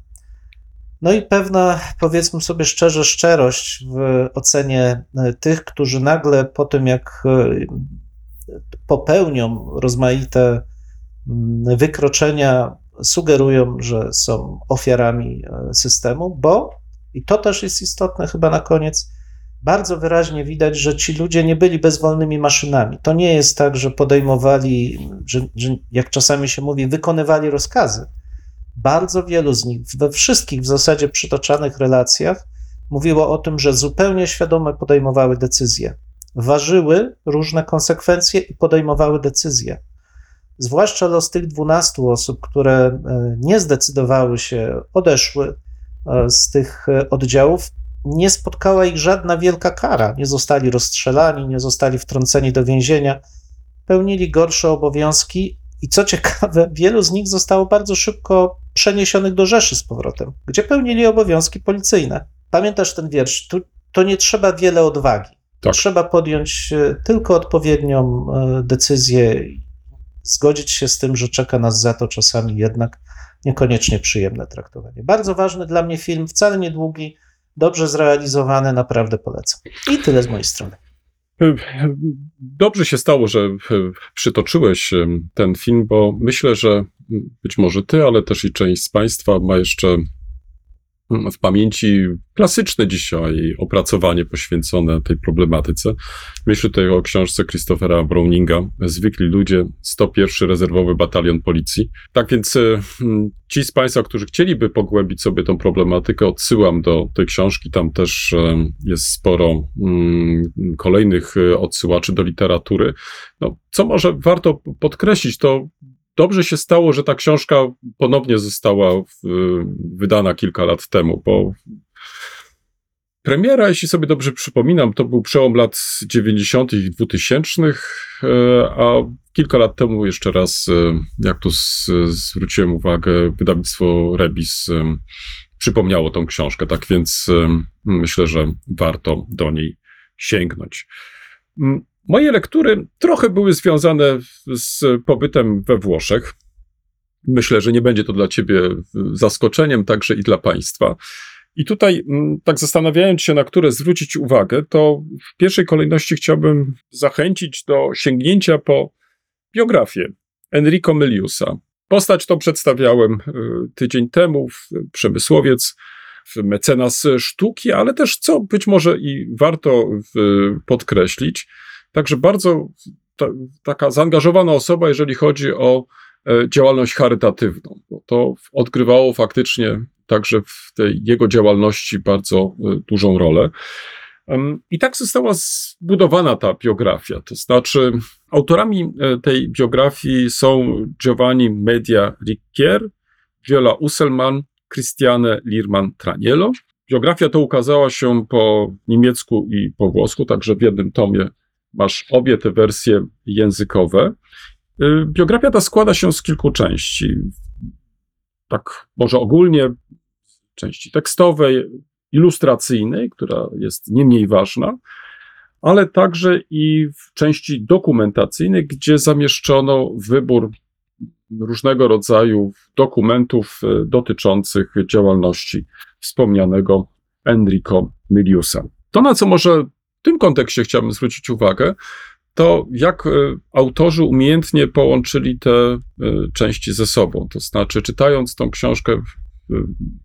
No i pewna, powiedzmy sobie szczerze, szczerość w ocenie e, tych, którzy nagle po tym, jak e, popełnią rozmaite mm, wykroczenia, sugerują, że są ofiarami systemu, bo i to też jest istotne chyba na koniec. Bardzo wyraźnie widać, że ci ludzie nie byli bezwolnymi maszynami. To nie jest tak, że podejmowali, że, że jak czasami się mówi, wykonywali rozkazy. Bardzo wielu z nich, we wszystkich w zasadzie przytoczanych relacjach, mówiło o tym, że zupełnie świadome podejmowały decyzje. Ważyły różne konsekwencje i podejmowały decyzje. Zwłaszcza los tych 12 osób, które e, nie zdecydowały się, odeszły, z tych e, oddziałów, nie spotkała ich żadna wielka kara. Nie zostali rozstrzelani, nie zostali wtrąceni do więzienia, pełnili gorsze obowiązki i co ciekawe, wielu z nich zostało bardzo szybko przeniesionych do Rzeszy z powrotem, gdzie pełnili obowiązki policyjne. Pamiętasz ten wiersz? Tu, to nie trzeba wiele odwagi. Tak. Trzeba podjąć e, tylko odpowiednią decyzję, zgodzić się z tym, że czeka nas za to czasami jednak niekoniecznie przyjemne traktowanie. Bardzo ważny dla mnie film, wcale niedługi, dobrze zrealizowany, naprawdę polecam. I tyle z mojej strony. Dobrze się stało, że przytoczyłeś ten film, bo myślę, że być może ty, ale też i część z Państwa ma jeszcze w pamięci klasyczne dzisiaj opracowanie poświęcone tej problematyce. Myślę tutaj o książce Christophera Browninga, Zwykli ludzie, 101 rezerwowy batalion policji. Tak więc e, ci z Państwa, którzy chcieliby pogłębić sobie tą problematykę, odsyłam do tej książki. Tam też e, jest sporo mm, kolejnych e, odsyłaczy do literatury. No, co może warto podkreślić, to dobrze się stało, że ta książka ponownie została wydana kilka lat temu, bo premiera, jeśli sobie dobrze przypominam, to był przełom lat 90. i 2000, e, a kilka lat temu jeszcze raz, e, jak tu zwróciłem uwagę, wydawnictwo Rebis przypomniało tą książkę, tak więc myślę, że warto do niej sięgnąć. Moje lektury trochę były związane z pobytem we Włoszech. Myślę, że nie będzie to dla Ciebie zaskoczeniem, także i dla Państwa. I tutaj, tak zastanawiając się, na które zwrócić uwagę, to w pierwszej kolejności chciałbym zachęcić do sięgnięcia po biografię Enrico Meliusa. Postać tą przedstawiałem y, tydzień temu, przemysłowiec, mecenas sztuki, ale też, co być może i warto podkreślić, Także bardzo ta, taka zaangażowana osoba, jeżeli chodzi o e, działalność charytatywną. To odgrywało faktycznie także w tej jego działalności bardzo e, dużą rolę. I tak została zbudowana ta biografia. To znaczy, autorami e, tej biografii są Giovanni Media Riccier, Viola Usselman, Christiane Lirman-Traniello. Biografia to ukazała się po niemiecku i po włosku, także w jednym tomie Masz obie te wersje językowe. Y, biografia ta składa się z kilku części. Tak, może ogólnie części tekstowej, ilustracyjnej, która jest nie mniej ważna, ale także i w części dokumentacyjnej, gdzie zamieszczono wybór różnego rodzaju dokumentów y, dotyczących działalności wspomnianego Enrico Miliusa. To, na co może w tym kontekście chciałbym zwrócić uwagę, to jak e, autorzy umiejętnie połączyli te e, części ze sobą. To znaczy, czytając tą książkę,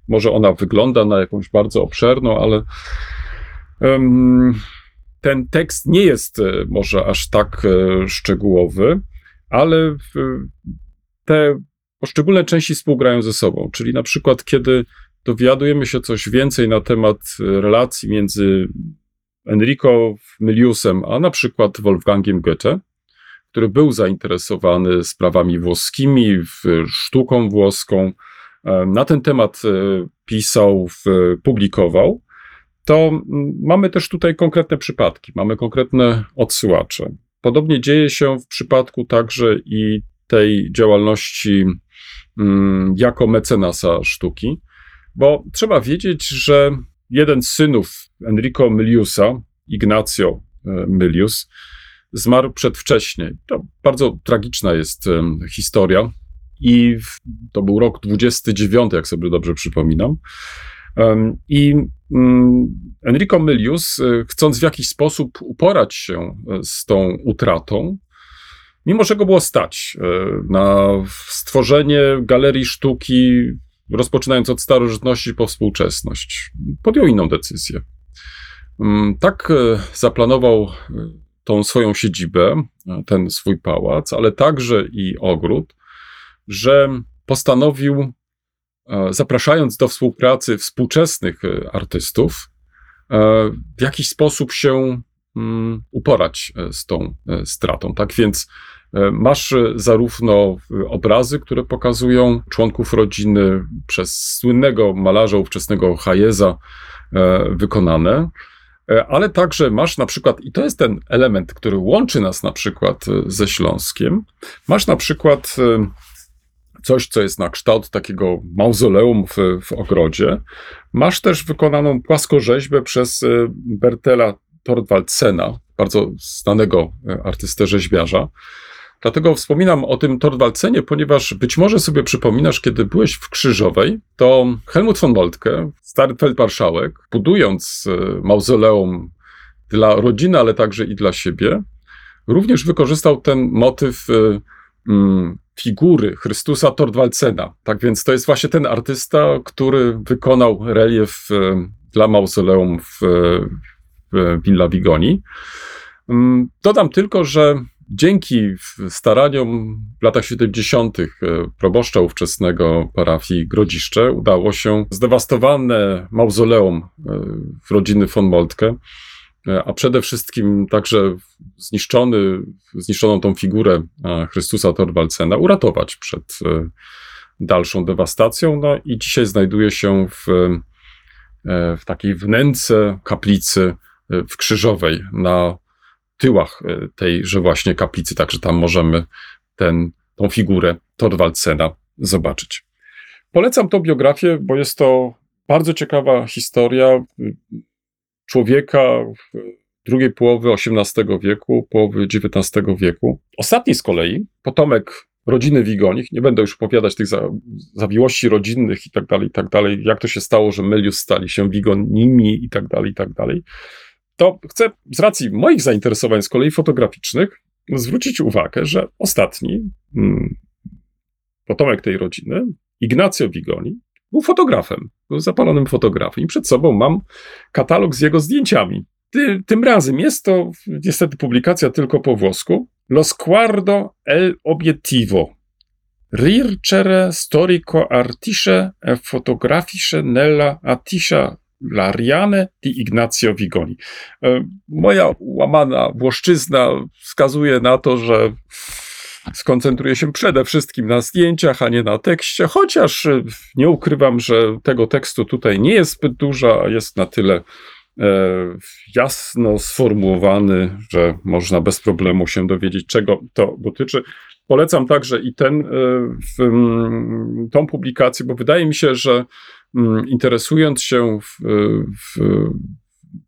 może ona wygląda na jakąś bardzo obszerną, ale ten tekst nie jest e, może aż tak szczegółowy, ale te poszczególne części współgrają ze sobą. Czyli na przykład, kiedy dowiadujemy się coś więcej na temat relacji między Enrico Miliusem, a na przykład Wolfgangiem Goethe, który był zainteresowany sprawami włoskimi, sztuką włoską, e, na ten temat e, pisał, publikował, to mamy też tutaj konkretne przypadki, mamy konkretne odsyłacze. Podobnie dzieje się w przypadku także i tej działalności jako mecenasa sztuki, bo trzeba wiedzieć, że jeden z synów Enrico Miliusa, Ignacio e, Milius, zmarł przedwcześnie. To bardzo tragiczna jest historia. I to był rok 29, jak sobie dobrze przypominam. I mm, Enrico Milius, e, chcąc w jakiś sposób uporać się e, z tą utratą, mimo że go było stać na stworzenie galerii sztuki rozpoczynając od starożytności po współczesność, podjął inną decyzję. Mm, tak e, zaplanował e, tą swoją siedzibę, e, ten swój pałac, ale także i ogród, że postanowił, zapraszając do współpracy współczesnych artystów, w jakiś sposób się mm, uporać z tą stratą. Tak więc masz zarówno obrazy, które pokazują członków rodziny przez słynnego malarza ówczesnego Hayeza wykonane, ale także masz na przykład, i to jest ten element, który łączy nas na przykład ze Śląskiem, masz na przykład coś, co jest na kształt takiego mauzoleum w, w ogrodzie. Masz też wykonaną płaskorzeźbę przez Bertela Torwaldsena, bardzo znanego artystę rzeźbiarza, Dlatego wspominam o tym Torwaldzenie, ponieważ być może sobie przypominasz, kiedy byłeś w Krzyżowej, to Helmut von Moltke, stary feldmarszałek, budując e, mauzoleum dla rodziny, ale także i dla siebie, również wykorzystał ten motyw e, mm, figury Chrystusa Torwaldzena. Tak więc to jest właśnie ten artysta, który wykonał relief e, dla mauzoleum w, w Villa Vigoni. Mm, dodam tylko, że Dzięki staraniom w latach 70. E, proboszcza ówczesnego parafii Grodziszcze udało się zdewastowane mauzoleum e, rodziny von Moltke a przede wszystkim także zniszczony, zniszczoną tą figurę Chrystusa Torwaldsena uratować przed dalszą dewastacją. No i dzisiaj znajduje się w, w takiej wnęce kaplicy w Krzyżowej na tyłach tejże właśnie kaplicy, także tam możemy ten, tą figurę Torwaldsena zobaczyć. Polecam tą biografię, bo jest to bardzo ciekawa historia człowieka drugiej połowy XVIII wieku, połowy XIX wieku. Ostatni z kolei, potomek rodziny Wigonich, nie będę już opowiadać tych za, zawiłości rodzinnych i tak dalej, i tak dalej, jak to się stało, że Melius stali się Wigonimi i tak dalej, i tak dalej, to chcę z racji moich zainteresowań z kolei fotograficznych zwrócić uwagę, że ostatni hmm, potomek tej rodziny, Ignacio Vigoni, był fotografem, był zapalonym fotografem i przed sobą mam katalog z jego zdjęciami. Ty, tym razem jest to niestety publikacja tylko po włosku. Lo sguardo el obiettivo. Rircere storico artisce e fotografisze nella attiscia Lariane di Ignazio Vigoni. E, moja łamana włoszczyzna wskazuje na to, że skoncentruje się przede wszystkim na zdjęciach, a nie na tekście, chociaż e, nie ukrywam, że tego tekstu tutaj nie jest zbyt dużo, a jest na tyle e, jasno sformułowany, że można bez problemu się dowiedzieć, czego to dotyczy. Polecam także i ten, w, tą publikację, bo wydaje mi się, że interesując się w, w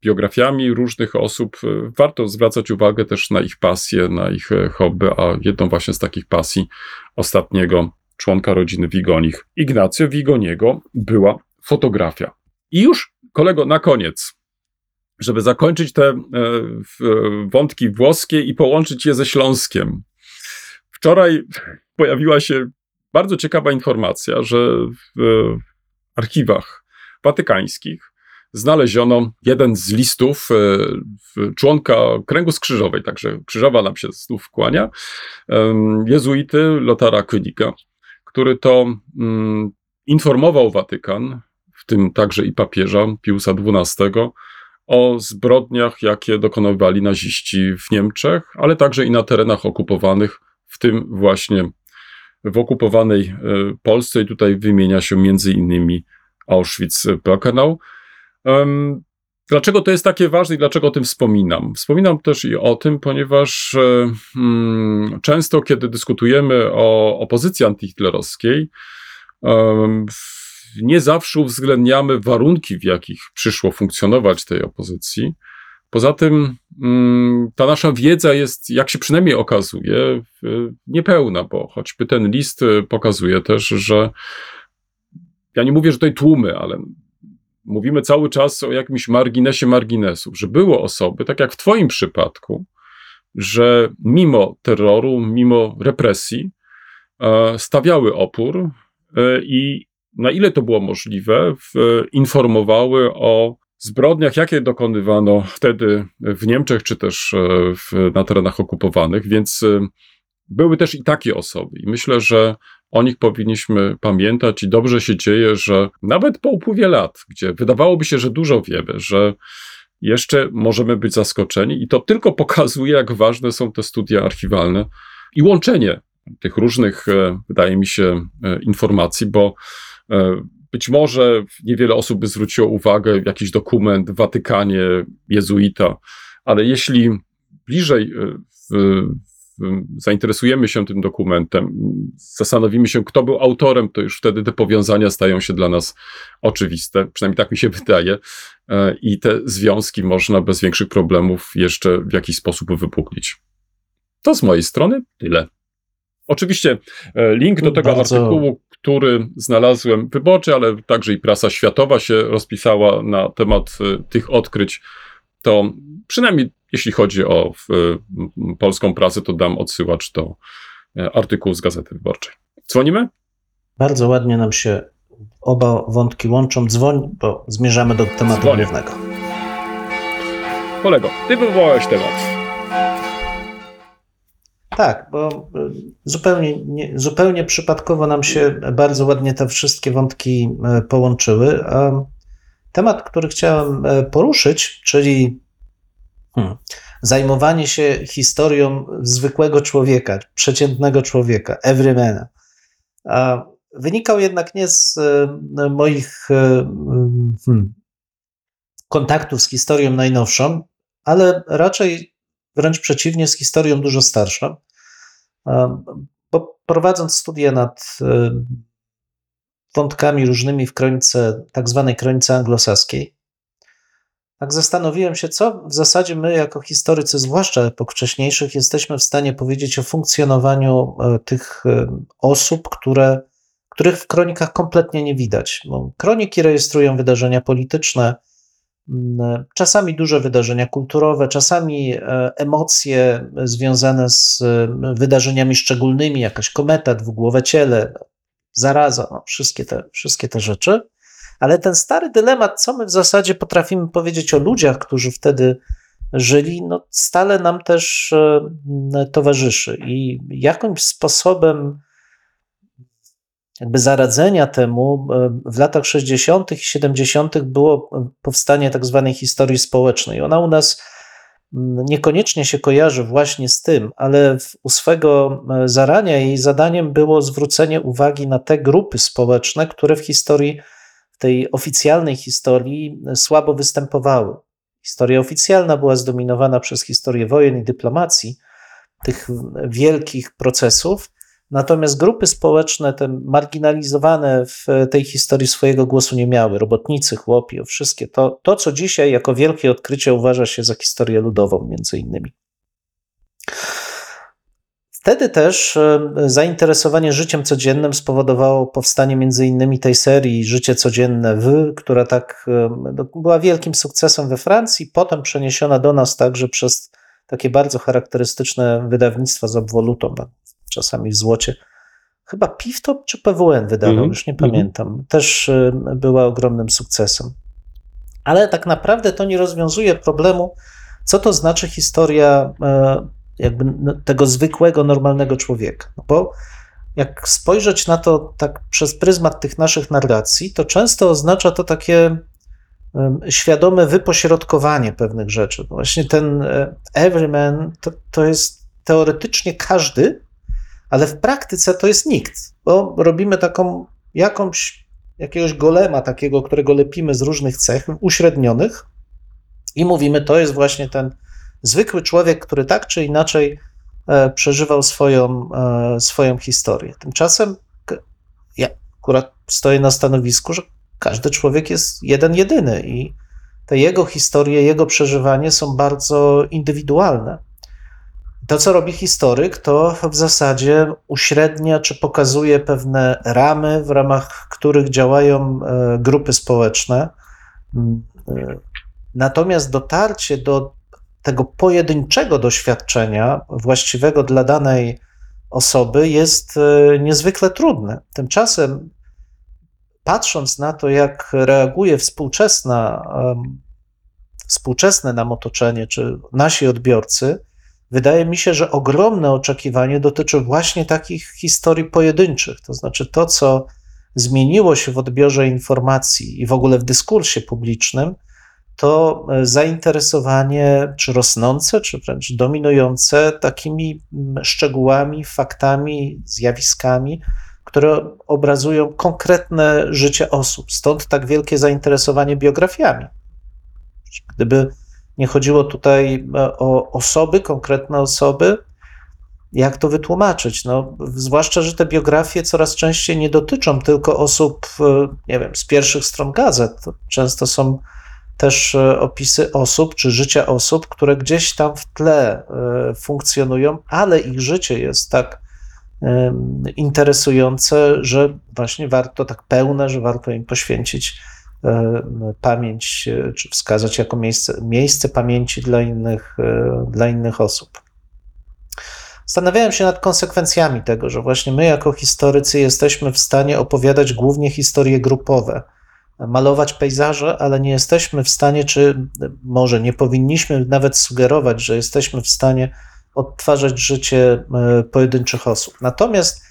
biografiami różnych osób, e, warto zwracać uwagę też na ich pasje, na ich e, hobby, a jedną właśnie z takich pasji ostatniego członka rodziny Wigonich, Ignacio Wigoniego, była fotografia. I już, kolego, na koniec, żeby zakończyć te e, wątki włoskie i połączyć je ze Śląskiem. Wczoraj pojawiła się bardzo ciekawa informacja, że archiwach watykańskich znaleziono jeden z listów e, członka kręgu skrzyżowej, także krzyżowa nam się znów kłania, jezuity Lotara Königa, który to mm, informował Watykan, w tym także i papieża Piusa XII, o zbrodniach, jakie dokonywali naziści w Niemczech, ale także i na terenach okupowanych, w tym właśnie w okupowanej e, Polsce i tutaj wymienia się między innymi Auschwitz-Birkenau. Dlaczego to jest takie ważne i dlaczego o tym wspominam? Wspominam też i o tym, ponieważ hmm, często, kiedy dyskutujemy o opozycji antyhitlerowskiej, nie zawsze uwzględniamy warunki, w jakich przyszło funkcjonować tej opozycji. Poza tym ta nasza wiedza jest, jak się przynajmniej okazuje, niepełna, bo choćby ten list pokazuje też, że ja nie mówię, że tutaj tłumy, ale mówimy cały czas o jakimś marginesie marginesów, że było osoby, tak jak w Twoim przypadku, że mimo terroru, mimo represji, e, stawiały opór e, i na ile to było możliwe, informowały o zbrodniach, jakie dokonywano wtedy w Niemczech, czy też e, w, na terenach okupowanych, więc były też i takie osoby. I myślę, że o nich powinniśmy pamiętać i dobrze się dzieje, że nawet po upływie lat, gdzie wydawałoby się, że dużo wiemy, że jeszcze możemy być zaskoczeni i to tylko pokazuje, jak ważne są te studia archiwalne i łączenie tych różnych, e, wydaje mi się, e, informacji, bo e, być może niewiele osób by zwróciło uwagę jakiś dokument w Watykanie, jezuita, ale jeśli bliżej w, zainteresujemy się tym dokumentem, zastanowimy się, kto był autorem, to już wtedy te powiązania stają się dla nas oczywiste, przynajmniej tak mi się wydaje, e, i te związki można bez większych problemów jeszcze w jakiś sposób wypuklić. To z mojej strony tyle. Oczywiście e, link do tego Bardzo... artykułu, który znalazłem wyborczy, ale także i prasa światowa się rozpisała na temat e, tych odkryć, to przynajmniej jeśli chodzi o polską prasę, to dam odsyłacz do e, artykułu z Gazety Wyborczej. Dzwonimy? Bardzo ładnie nam się oba wątki łączą. Dzwoń, bo zmierzamy do tematu Dzwonię. głównego. Kolego, ty wywołałeś temat. Tak, bo e, zupełnie, nie, zupełnie przypadkowo nam się bardzo ładnie te wszystkie wątki e, połączyły. A temat, który chciałem poruszyć, czyli Hmm. Zajmowanie się historią zwykłego człowieka, przeciętnego człowieka, everymana, wynikał jednak nie z e, moich e, hmm, kontaktów z historią najnowszą, ale raczej wręcz przeciwnie, z historią dużo starszą. Bo prowadząc studia nad e, wątkami różnymi w kronice, tak zwanej kronice anglosaskiej, tak zastanowiłem się, co w zasadzie my, jako historycy, zwłaszcza epok wcześniejszych, jesteśmy w stanie powiedzieć o funkcjonowaniu e, tych e, osób, które, których w kronikach kompletnie nie widać. Bo kroniki rejestrują wydarzenia polityczne, czasami duże wydarzenia kulturowe, czasami e, emocje związane z wydarzeniami szczególnymi, jakaś kometa, dwugłowe ciele, zaraza, no, wszystkie, te, wszystkie te rzeczy. Ale ten stary dylemat, co my w zasadzie potrafimy powiedzieć o ludziach, którzy wtedy żyli, no stale nam też e, towarzyszy. I jakimś sposobem jakby zaradzenia temu e, w latach 60. i 70. było powstanie tak zwanej historii społecznej. Ona u nas niekoniecznie się kojarzy właśnie z tym, ale u swego e, zarania jej zadaniem było zwrócenie uwagi na te grupy społeczne, które w historii tej oficjalnej historii e, słabo występowały. Historia oficjalna była zdominowana przez historię wojen i dyplomacji, tych wielkich procesów, natomiast grupy społeczne, te marginalizowane w tej historii swojego głosu nie miały. Robotnicy, chłopi, wszystkie to, to co dzisiaj jako wielkie odkrycie uważa się za historię ludową, między innymi. Wtedy też e, zainteresowanie życiem codziennym spowodowało powstanie między innymi tej serii Życie codzienne w, która tak e, no, była wielkim sukcesem we Francji, potem przeniesiona do nas także przez takie bardzo charakterystyczne wydawnictwa z obwolutą, czasami w złocie. Chyba Piftop czy PWN wydawał, mm, już nie pamiętam. Też e, była ogromnym sukcesem. Ale tak naprawdę to nie rozwiązuje problemu, co to znaczy historia jakby no, tego zwykłego, normalnego człowieka. No bo jak spojrzeć na to tak przez pryzmat tych naszych narracji, to często oznacza to takie świadome wypośrodkowanie pewnych rzeczy. No właśnie ten e, everyman to, to jest teoretycznie każdy, ale w praktyce to jest nikt, bo robimy taką jakąś, jakiegoś golema takiego, którego lepimy z różnych cech uśrednionych i mówimy, to jest właśnie ten zwykły człowiek, który tak czy inaczej e, przeżywał swoją, e, swoją historię. Tymczasem ja akurat stoję na stanowisku, że każdy człowiek jest jeden, jedyny i te jego historie, jego przeżywanie są bardzo indywidualne. To, co robi historyk, to w zasadzie uśrednia czy pokazuje pewne ramy, w ramach których działają e, grupy społeczne. Mm, natomiast dotarcie do tego pojedynczego doświadczenia właściwego dla danej osoby jest e, niezwykle trudne. Tymczasem, patrząc na to, jak reaguje współczesna, współczesne nam otoczenie, czy nasi odbiorcy, wydaje mi się, że ogromne oczekiwanie dotyczy właśnie takich historii pojedynczych. To znaczy to, co zmieniło się w odbiorze informacji i w ogóle w dyskursie publicznym, to e, zainteresowanie, czy rosnące, czy wręcz dominujące takimi mm, szczegółami, faktami, zjawiskami, które obrazują konkretne życie osób. Stąd tak wielkie zainteresowanie biografiami. Gdyby nie chodziło tutaj e, o osoby, konkretne osoby, jak to wytłumaczyć? No, zwłaszcza, że te biografie coraz częściej nie dotyczą tylko osób, e, nie wiem, z pierwszych stron gazet. Często są też e, opisy osób czy życia osób, które gdzieś tam w tle funkcjonują, ale ich życie jest tak interesujące, że właśnie warto tak pełne, że warto im poświęcić pamięć, czy wskazać jako miejsce, miejsce pamięci dla innych, dla innych osób. Zastanawiałem się nad konsekwencjami tego, że właśnie my, jako historycy, jesteśmy w stanie opowiadać głównie historie grupowe malować pejzaże, ale nie jesteśmy w stanie, czy może nie powinniśmy nawet sugerować, że jesteśmy w stanie odtwarzać życie e, pojedynczych osób. Natomiast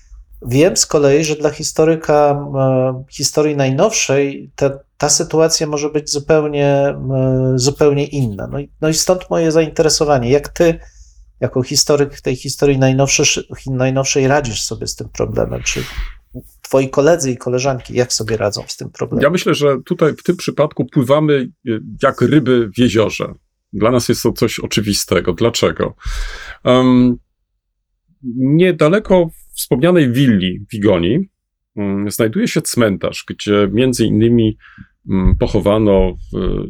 Wiem z kolei, że dla historyka e, historii najnowszej ta, ta sytuacja może być zupełnie, e, zupełnie inna. No i, no i stąd moje zainteresowanie. Jak ty, jako historyk tej historii najnowszej, najnowszej radzisz sobie z tym problemem? Czy twoi koledzy i koleżanki, jak sobie radzą z tym problemem? Ja myślę, że tutaj w tym przypadku pływamy jak ryby w jeziorze. Dla nas jest to coś oczywistego. Dlaczego? Um, niedaleko wspomnianej willi Wigoni um, znajduje się cmentarz, gdzie między innymi um, pochowano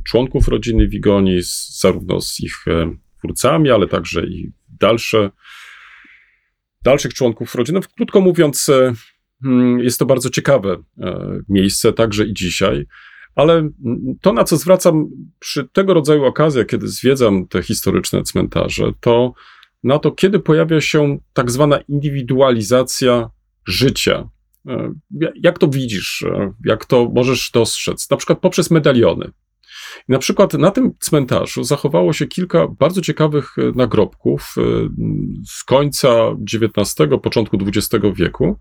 członków rodziny Wigoni, zarówno z ich e, twórcami, ale także i dalsze, dalszych członków rodziny. Krótko mówiąc, e, mm, jest to bardzo ciekawe e, miejsce, także i dzisiaj. Ale to, na co zwracam przy tego rodzaju okazjach, kiedy zwiedzam te historyczne cmentarze, to na to, kiedy pojawia się tak zwana indywidualizacja życia. E, jak to widzisz? E, jak to możesz dostrzec? Na przykład poprzez medaliony. na przykład na tym cmentarzu zachowało się kilka bardzo ciekawych e, nagrobków z końca XIX, początku XX wieku,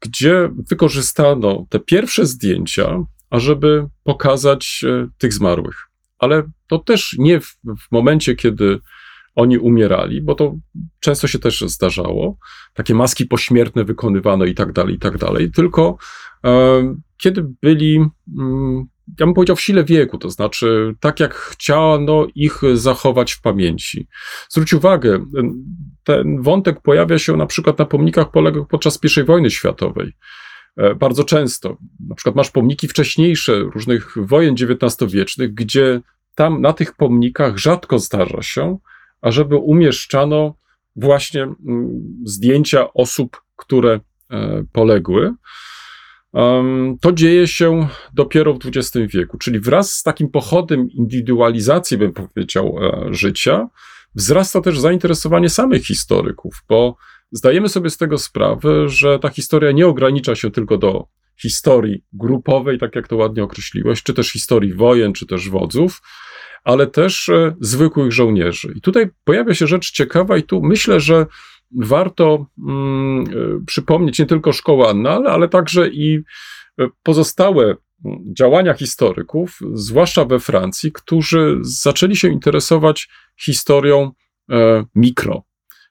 gdzie wykorzystano te pierwsze zdjęcia ażeby pokazać tych zmarłych. Ale to też nie w, w momencie, kiedy oni umierali, bo to często się też zdarzało, takie maski pośmiertne wykonywano i tak dalej, i tak dalej, tylko e, kiedy byli, mm, ja bym powiedział, w sile wieku, to znaczy tak jak chciano ich zachować w pamięci. Zwróć uwagę, ten wątek pojawia się na przykład na pomnikach poległych podczas I wojny światowej. E, bardzo często. Na przykład masz pomniki wcześniejsze różnych wojen XIX-wiecznych, gdzie tam na tych pomnikach rzadko zdarza się, ażeby umieszczano właśnie mm, zdjęcia osób, które e, poległy. To dzieje się dopiero w XX wieku, czyli wraz z takim pochodem indywidualizacji, bym powiedział, e, życia, wzrasta też zainteresowanie samych historyków, bo zdajemy sobie z tego sprawę, że ta historia nie ogranicza się tylko do historii grupowej, tak jak to ładnie określiłeś, czy też historii wojen, czy też wodzów, ale też e, zwykłych żołnierzy. I tutaj pojawia się rzecz ciekawa, i tu myślę, że warto mm, e, przypomnieć nie tylko szkołę Annale, ale także i e, pozostałe mm, działania historyków, zwłaszcza we Francji, którzy zaczęli się interesować historią mikro,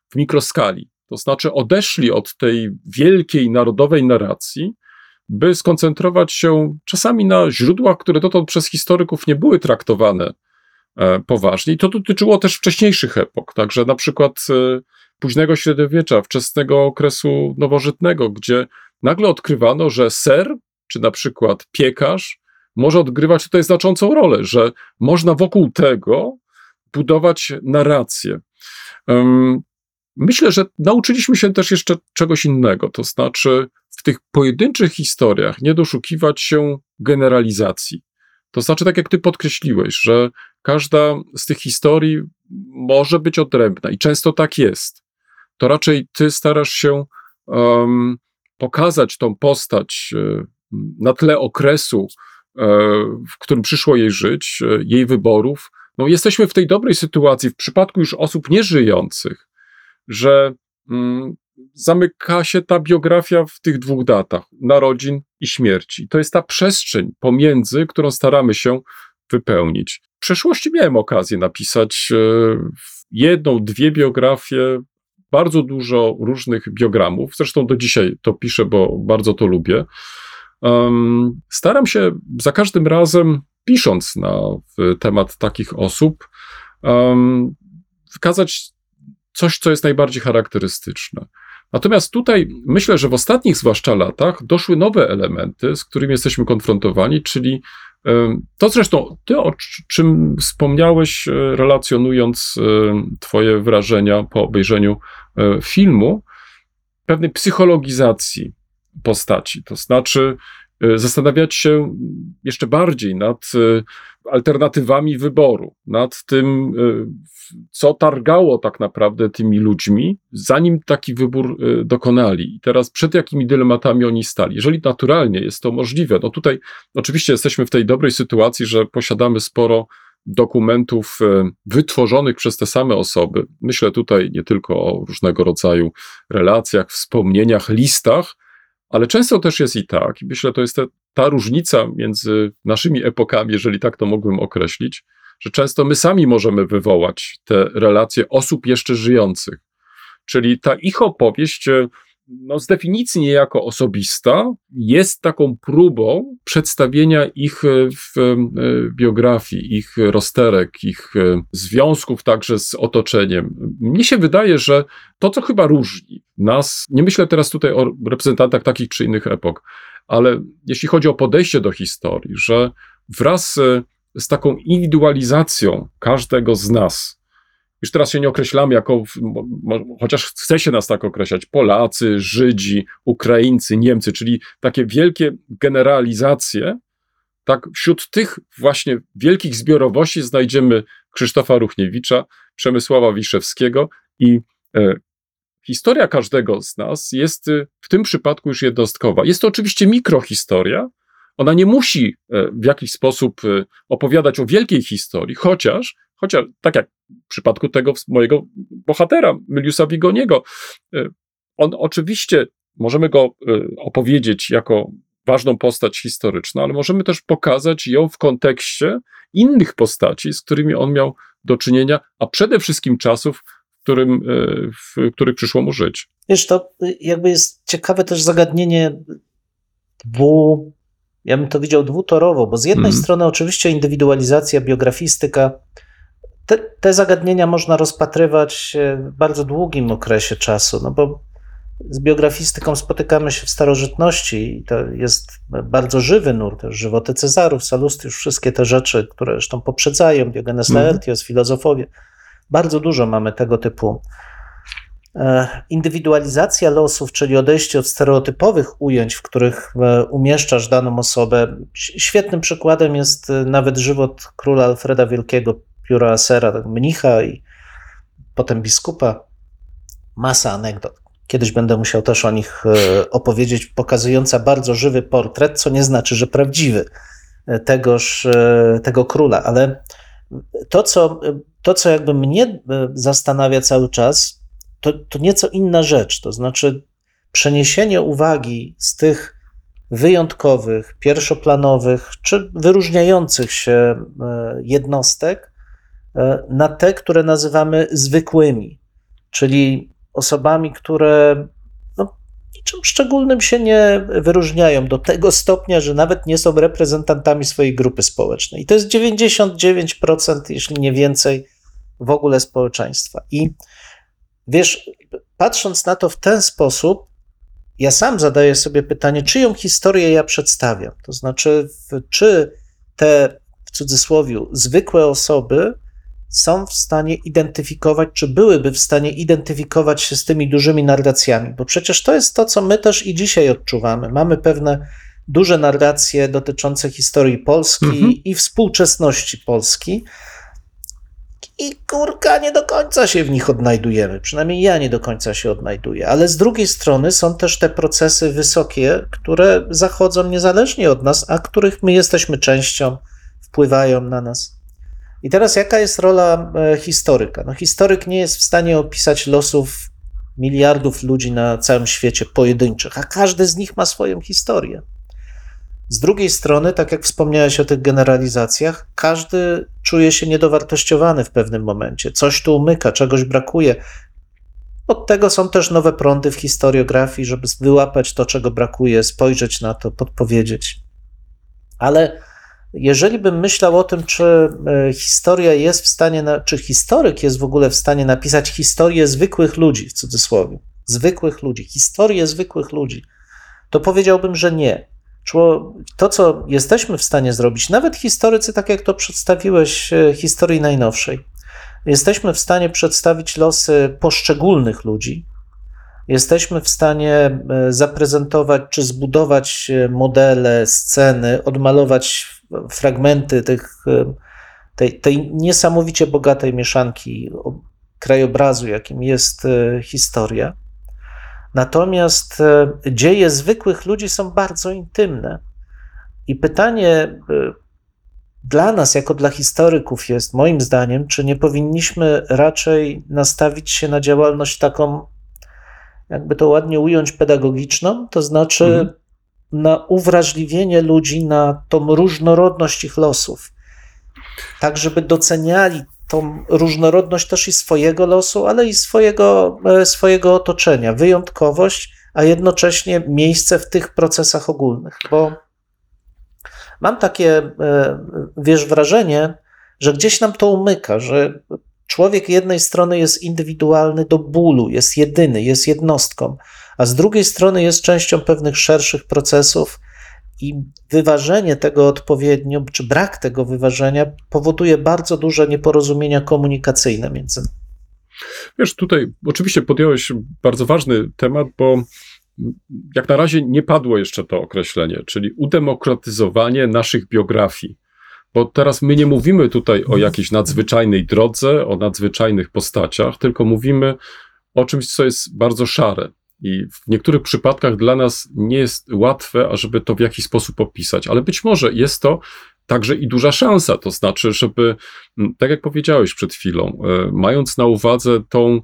w mikroskali. To znaczy odeszli od tej wielkiej narodowej narracji, by skoncentrować się czasami na źródłach, które dotąd przez historyków nie były traktowane e, poważnie. I to dotyczyło też wcześniejszych epok, także na przykład e, późnego średniowiecza, wczesnego okresu nowożytnego, gdzie nagle odkrywano, że ser, czy na przykład piekarz, może odgrywać tutaj znaczącą rolę, że można wokół tego budować narrację. Myślę, że nauczyliśmy się też jeszcze czegoś innego, to znaczy w tych pojedynczych historiach nie doszukiwać się generalizacji. To znaczy, tak jak ty podkreśliłeś, że każda z tych historii może być odrębna i często tak jest. To raczej ty starasz się um, pokazać tą postać um, na tle okresu, um, w którym przyszło jej żyć, e, jej wyborów. No, jesteśmy w tej dobrej sytuacji w przypadku już osób nieżyjących, że mm, zamyka się ta biografia w tych dwóch datach narodzin i śmierci. To jest ta przestrzeń pomiędzy, którą staramy się wypełnić. W przeszłości miałem okazję napisać e, jedną, dwie biografie, bardzo dużo różnych biogramów. Zresztą do dzisiaj to piszę, bo bardzo to lubię. Staram się za każdym razem, pisząc na temat takich osób, wykazać coś, co jest najbardziej charakterystyczne. Natomiast tutaj myślę, że w ostatnich zwłaszcza latach doszły nowe elementy, z którymi jesteśmy konfrontowani, czyli to zresztą ty, o czym wspomniałeś, e, relacjonując Twoje wrażenia po obejrzeniu e, filmu, pewnej psychologizacji postaci. To znaczy, e, zastanawiać się jeszcze bardziej nad alternatywami wyboru, nad tym, y, co targało tak naprawdę tymi ludźmi, zanim taki wybór y, dokonali. I teraz przed jakimi dylematami oni stali. Jeżeli naturalnie jest to możliwe, no tutaj oczywiście jesteśmy w tej dobrej sytuacji, że posiadamy sporo dokumentów e, wytworzonych przez te same osoby. Myślę tutaj nie tylko o różnego rodzaju relacjach, wspomnieniach, listach, ale często też jest i tak, i myślę, to jest te, ta różnica między naszymi epokami, jeżeli tak to mógłbym określić, że często my sami możemy wywołać te relacje osób jeszcze żyjących. Czyli ta ich opowieść e, no, z definicji niejako osobista, jest taką próbą przedstawienia ich e, w e, biografii, ich rozterek, ich e, związków także z otoczeniem. Mnie się wydaje, że to, co chyba różni nas, nie myślę teraz tutaj o reprezentantach takich czy innych epok, ale jeśli chodzi o podejście do historii, że wraz z taką indywidualizacją każdego z nas, już teraz się nie określamy jako, chociaż chce się nas tak określać, Polacy, Żydzi, Ukraińcy, Niemcy, czyli takie wielkie generalizacje, tak wśród tych właśnie wielkich zbiorowości znajdziemy Krzysztofa Ruchniewicza, Przemysława Wiszewskiego i e, historia każdego z nas jest e, w tym przypadku już jednostkowa. Jest to oczywiście mikrohistoria, ona nie musi e, w jakiś sposób e, opowiadać o wielkiej historii, chociaż Chociaż tak jak w przypadku tego mojego bohatera, Myliusa Wigoniego, e, on oczywiście, możemy go e, opowiedzieć jako ważną postać historyczną, ale możemy też pokazać ją w kontekście innych postaci, z którymi on miał do czynienia, a przede wszystkim czasów, w, którym, e, w których przyszło mu żyć. Wiesz, to jakby jest ciekawe też zagadnienie dwu, ja bym to widział dwutorowo, bo z jednej mm. strony oczywiście indywidualizacja, biografistyka, te, te zagadnienia można rozpatrywać w bardzo długim okresie czasu, no bo z biografistyką spotykamy się w starożytności i to jest bardzo żywy nurt, żywoty Cezarów, Salustiusz, wszystkie te rzeczy, które zresztą poprzedzają, Diogenes mm. Laertios, filozofowie. Bardzo dużo mamy tego typu e, indywidualizacja losów, czyli odejście od stereotypowych ujęć, w których e, umieszczasz daną osobę. Świetnym przykładem jest e, nawet żywot króla Alfreda Wielkiego, pióra Asera, tak, mnicha i potem biskupa. Masa anegdot. Kiedyś będę musiał też o nich e, opowiedzieć, pokazująca bardzo żywy portret, co nie znaczy, że prawdziwy e, tegoż, e, tego króla, ale to co, to, co jakby mnie zastanawia cały czas, to, to nieco inna rzecz, to znaczy przeniesienie uwagi z tych wyjątkowych, pierwszoplanowych czy wyróżniających się jednostek na te, które nazywamy zwykłymi, czyli osobami, które no, niczym szczególnym się nie wyróżniają do tego stopnia, że nawet nie są reprezentantami swojej grupy społecznej. I to jest 99%, jeśli nie więcej, w ogóle społeczeństwa. I wiesz, patrząc na to w ten sposób, ja sam zadaję sobie pytanie, czyją historię ja przedstawiam. To znaczy, czy te w cudzysłowie zwykłe osoby są w stanie identyfikować, czy byłyby w stanie identyfikować się z tymi dużymi narracjami, bo przecież to jest to, co my też i dzisiaj odczuwamy. Mamy pewne duże narracje dotyczące historii Polski mhm. i współczesności Polski. I kurka, nie do końca się w nich odnajdujemy. Przynajmniej ja nie do końca się odnajduję. Ale z drugiej strony są też te procesy wysokie, które zachodzą niezależnie od nas, a których my jesteśmy częścią, wpływają na nas. I teraz jaka jest rola e, historyka? No, historyk nie jest w stanie opisać losów miliardów ludzi na całym świecie pojedynczych, a każdy z nich ma swoją historię. Z drugiej strony, tak jak wspomniałeś o tych generalizacjach, każdy czuje się niedowartościowany w pewnym momencie. Coś tu umyka, czegoś brakuje. Od tego są też nowe prądy w historiografii, żeby wyłapać to, czego brakuje, spojrzeć na to, podpowiedzieć. Ale jeżeli bym myślał o tym, czy e, historia jest w stanie, czy historyk jest w ogóle w stanie napisać historię zwykłych ludzi, w cudzysłowie, zwykłych ludzi, historię zwykłych ludzi, to powiedziałbym, że nie. To, co jesteśmy w stanie zrobić, nawet historycy, tak jak to przedstawiłeś, e, historii najnowszej, jesteśmy w stanie przedstawić losy poszczególnych ludzi, jesteśmy w stanie e, zaprezentować czy zbudować modele, sceny, odmalować fragmenty tych, e, tej, tej niesamowicie bogatej mieszanki krajobrazu, jakim jest e, historia. Natomiast e, dzieje zwykłych ludzi są bardzo intymne. I pytanie, dla nas, jako dla historyków, jest moim zdaniem, czy nie powinniśmy raczej nastawić się na działalność taką, jakby to ładnie ująć, pedagogiczną, to znaczy mhm. Na uwrażliwienie ludzi na tą różnorodność ich losów, tak żeby doceniali tą różnorodność też i swojego losu, ale i swojego, e, swojego otoczenia, wyjątkowość, a jednocześnie miejsce w tych procesach ogólnych, bo mam takie, e, wiesz, wrażenie, że gdzieś nam to umyka, że człowiek jednej strony jest indywidualny do bólu, jest jedyny, jest jednostką, a z drugiej strony jest częścią pewnych szerszych procesów i wyważenie tego odpowiednio, czy brak tego wyważenia powoduje bardzo duże nieporozumienia komunikacyjne między nami. Wiesz, tutaj oczywiście podjąłeś bardzo ważny temat, bo jak na razie nie padło jeszcze to określenie, czyli udemokratyzowanie naszych biografii. Bo teraz my nie mówimy tutaj o jakiejś nadzwyczajnej drodze, o nadzwyczajnych postaciach, tylko mówimy o czymś, co jest bardzo szare. I w niektórych przypadkach dla nas nie jest łatwe, ażeby to w jakiś sposób opisać, ale być może jest to także i duża szansa. To znaczy, żeby, tak jak powiedziałeś przed chwilą, e, mając na uwadze tą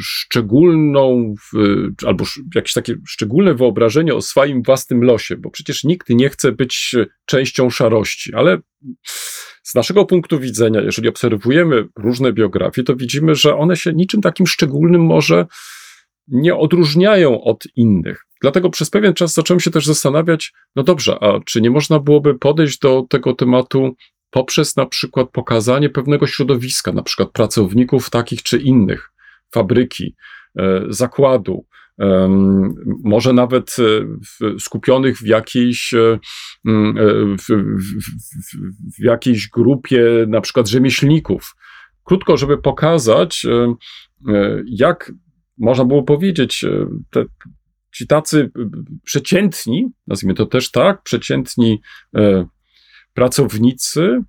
szczególną, albo jakieś takie szczególne wyobrażenie o swoim własnym losie, bo przecież nikt nie chce być częścią szarości, ale z naszego punktu widzenia, jeżeli obserwujemy różne biografie, to widzimy, że one się niczym takim szczególnym może nie odróżniają od innych. Dlatego przez pewien czas zacząłem się też zastanawiać, no dobrze, a czy nie można byłoby podejść do tego tematu poprzez na przykład pokazanie pewnego środowiska, na przykład pracowników takich czy innych, fabryki, e, zakładu, może nawet e, skupionych w jakiejś, e, w, w, w, jakiejś grupie na przykład rzemieślników. Krótko, żeby pokazać, jak można było powiedzieć, te, ci tacy przeciętni, nazwijmy to też tak, przeciętni pracownicy,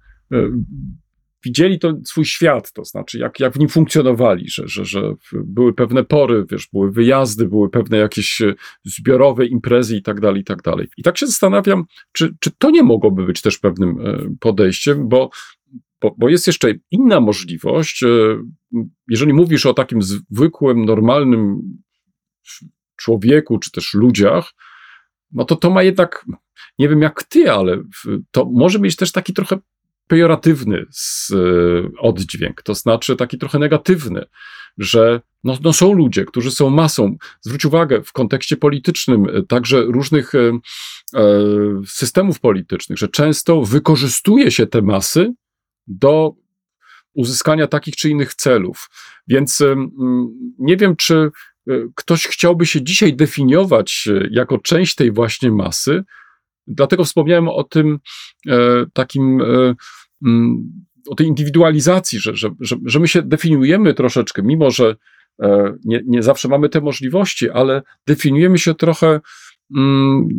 widzieli to swój świat, to znaczy jak, jak w nim funkcjonowali, że, że, że były pewne pory, wiesz, były wyjazdy, były pewne jakieś e, zbiorowe imprezy i tak dalej, i tak dalej. I tak się zastanawiam, czy, czy to nie mogłoby być też pewnym e, podejściem, bo, bo, bo jest jeszcze inna możliwość, e, jeżeli mówisz o takim zwykłym, normalnym człowieku, czy też ludziach, no to to ma jednak, nie wiem jak ty, ale to może mieć też taki trochę pejoratywny e, oddźwięk, to znaczy taki trochę negatywny, że no, no są ludzie, którzy są masą. Zwróć uwagę, w kontekście politycznym, e, także różnych e, systemów politycznych, że często wykorzystuje się te masy do uzyskania takich czy innych celów. Więc e, nie wiem, czy ktoś chciałby się dzisiaj definiować jako część tej właśnie masy. Dlatego wspomniałem o tym e, takim o tej indywidualizacji, że, że, że, że my się definiujemy troszeczkę, mimo że e, nie, nie zawsze mamy te możliwości, ale definiujemy się trochę mm,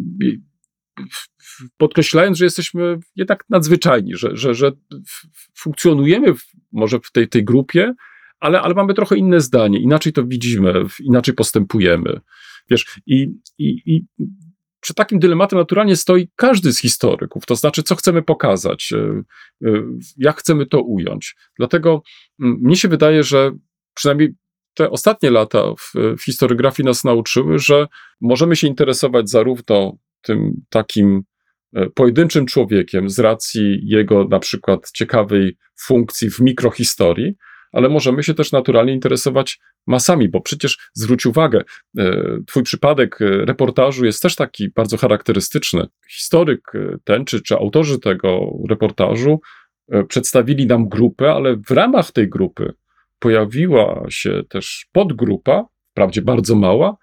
podkreślając, że jesteśmy jednak nadzwyczajni, że, że, że funkcjonujemy w, może w tej, tej grupie, ale, ale mamy trochę inne zdanie, inaczej to widzimy, inaczej postępujemy. Wiesz, i, i, i przed takim dylematem naturalnie stoi każdy z historyków, to znaczy, co chcemy pokazać, e, e, jak chcemy to ująć. Dlatego mm, mnie się wydaje, że przynajmniej te ostatnie lata w, w historiografii nas nauczyły, że możemy się interesować zarówno tym takim e, pojedynczym człowiekiem z racji jego na przykład ciekawej funkcji w mikrohistorii, ale możemy się też naturalnie interesować masami, bo przecież zwróć uwagę, e, twój przypadek e, reportażu jest też taki bardzo charakterystyczny. Historyk ten, czy, czy autorzy tego reportażu przedstawili nam grupę, ale w ramach tej grupy pojawiła się też podgrupa, wprawdzie bardzo mała,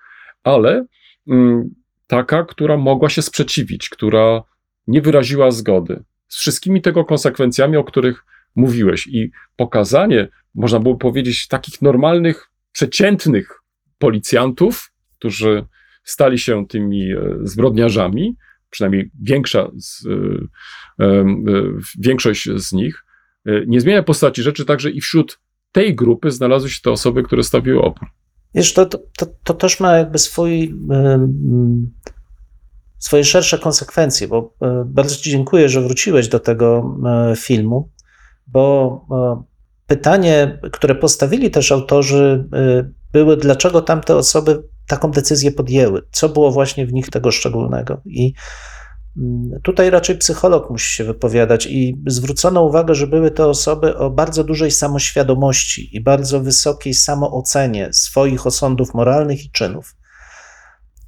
ale mm, taka, która mogła się sprzeciwić, która nie wyraziła zgody. Z wszystkimi tego konsekwencjami, o których mówiłeś. I pokazanie, można było powiedzieć, takich normalnych, przeciętnych policjantów, którzy stali się tymi e, zbrodniarzami, przynajmniej większa z, e, e, większość z nich, nie zmienia postaci rzeczy, także i wśród tej grupy znalazły się te osoby, które stawiły opór. Wiesz, to, to, to też ma jakby swój swoje szersze konsekwencje, bo e, bardzo Ci dziękuję, że wróciłeś do tego e, filmu, bo e, pytanie, które postawili też autorzy, były, dlaczego tamte osoby taką decyzję podjęły, co było właśnie w nich tego szczególnego. I tutaj raczej psycholog musi się wypowiadać, i zwrócono uwagę, że były to osoby o bardzo dużej samoświadomości i bardzo wysokiej samoocenie swoich osądów moralnych i czynów.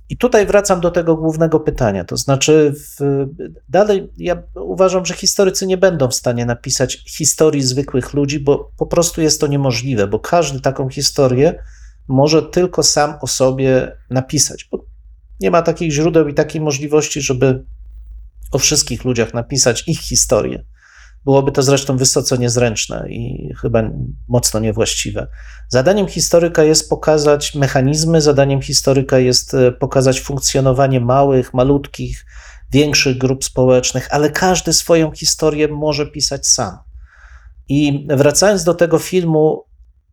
I tutaj wracam do tego głównego pytania. To znaczy, w, dalej ja uważam, że historycy nie będą w stanie napisać historii zwykłych ludzi, bo po prostu jest to niemożliwe, bo każdy taką historię może tylko sam o sobie napisać, bo nie ma takich źródeł i takiej możliwości, żeby o wszystkich ludziach napisać ich historię. Byłoby to zresztą wysoce niezręczne i chyba mocno niewłaściwe. Zadaniem historyka jest pokazać mechanizmy, zadaniem historyka jest e, pokazać funkcjonowanie małych, malutkich, większych grup społecznych, ale każdy swoją historię może pisać sam. I wracając do tego filmu,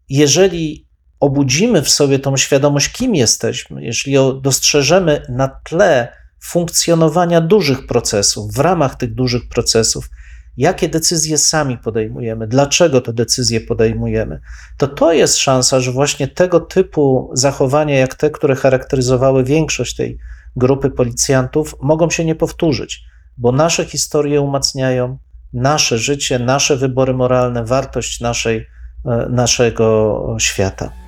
jeżeli obudzimy w sobie tą świadomość, kim jesteśmy, jeśli ją dostrzeżemy na tle funkcjonowania dużych procesów, w ramach tych dużych procesów, jakie decyzje sami podejmujemy, dlaczego te decyzje podejmujemy, to to jest szansa, że właśnie tego typu zachowania, jak te, które charakteryzowały większość tej grupy policjantów, mogą się nie powtórzyć, bo nasze historie umacniają nasze życie, nasze wybory moralne, wartość naszej, e, naszego świata.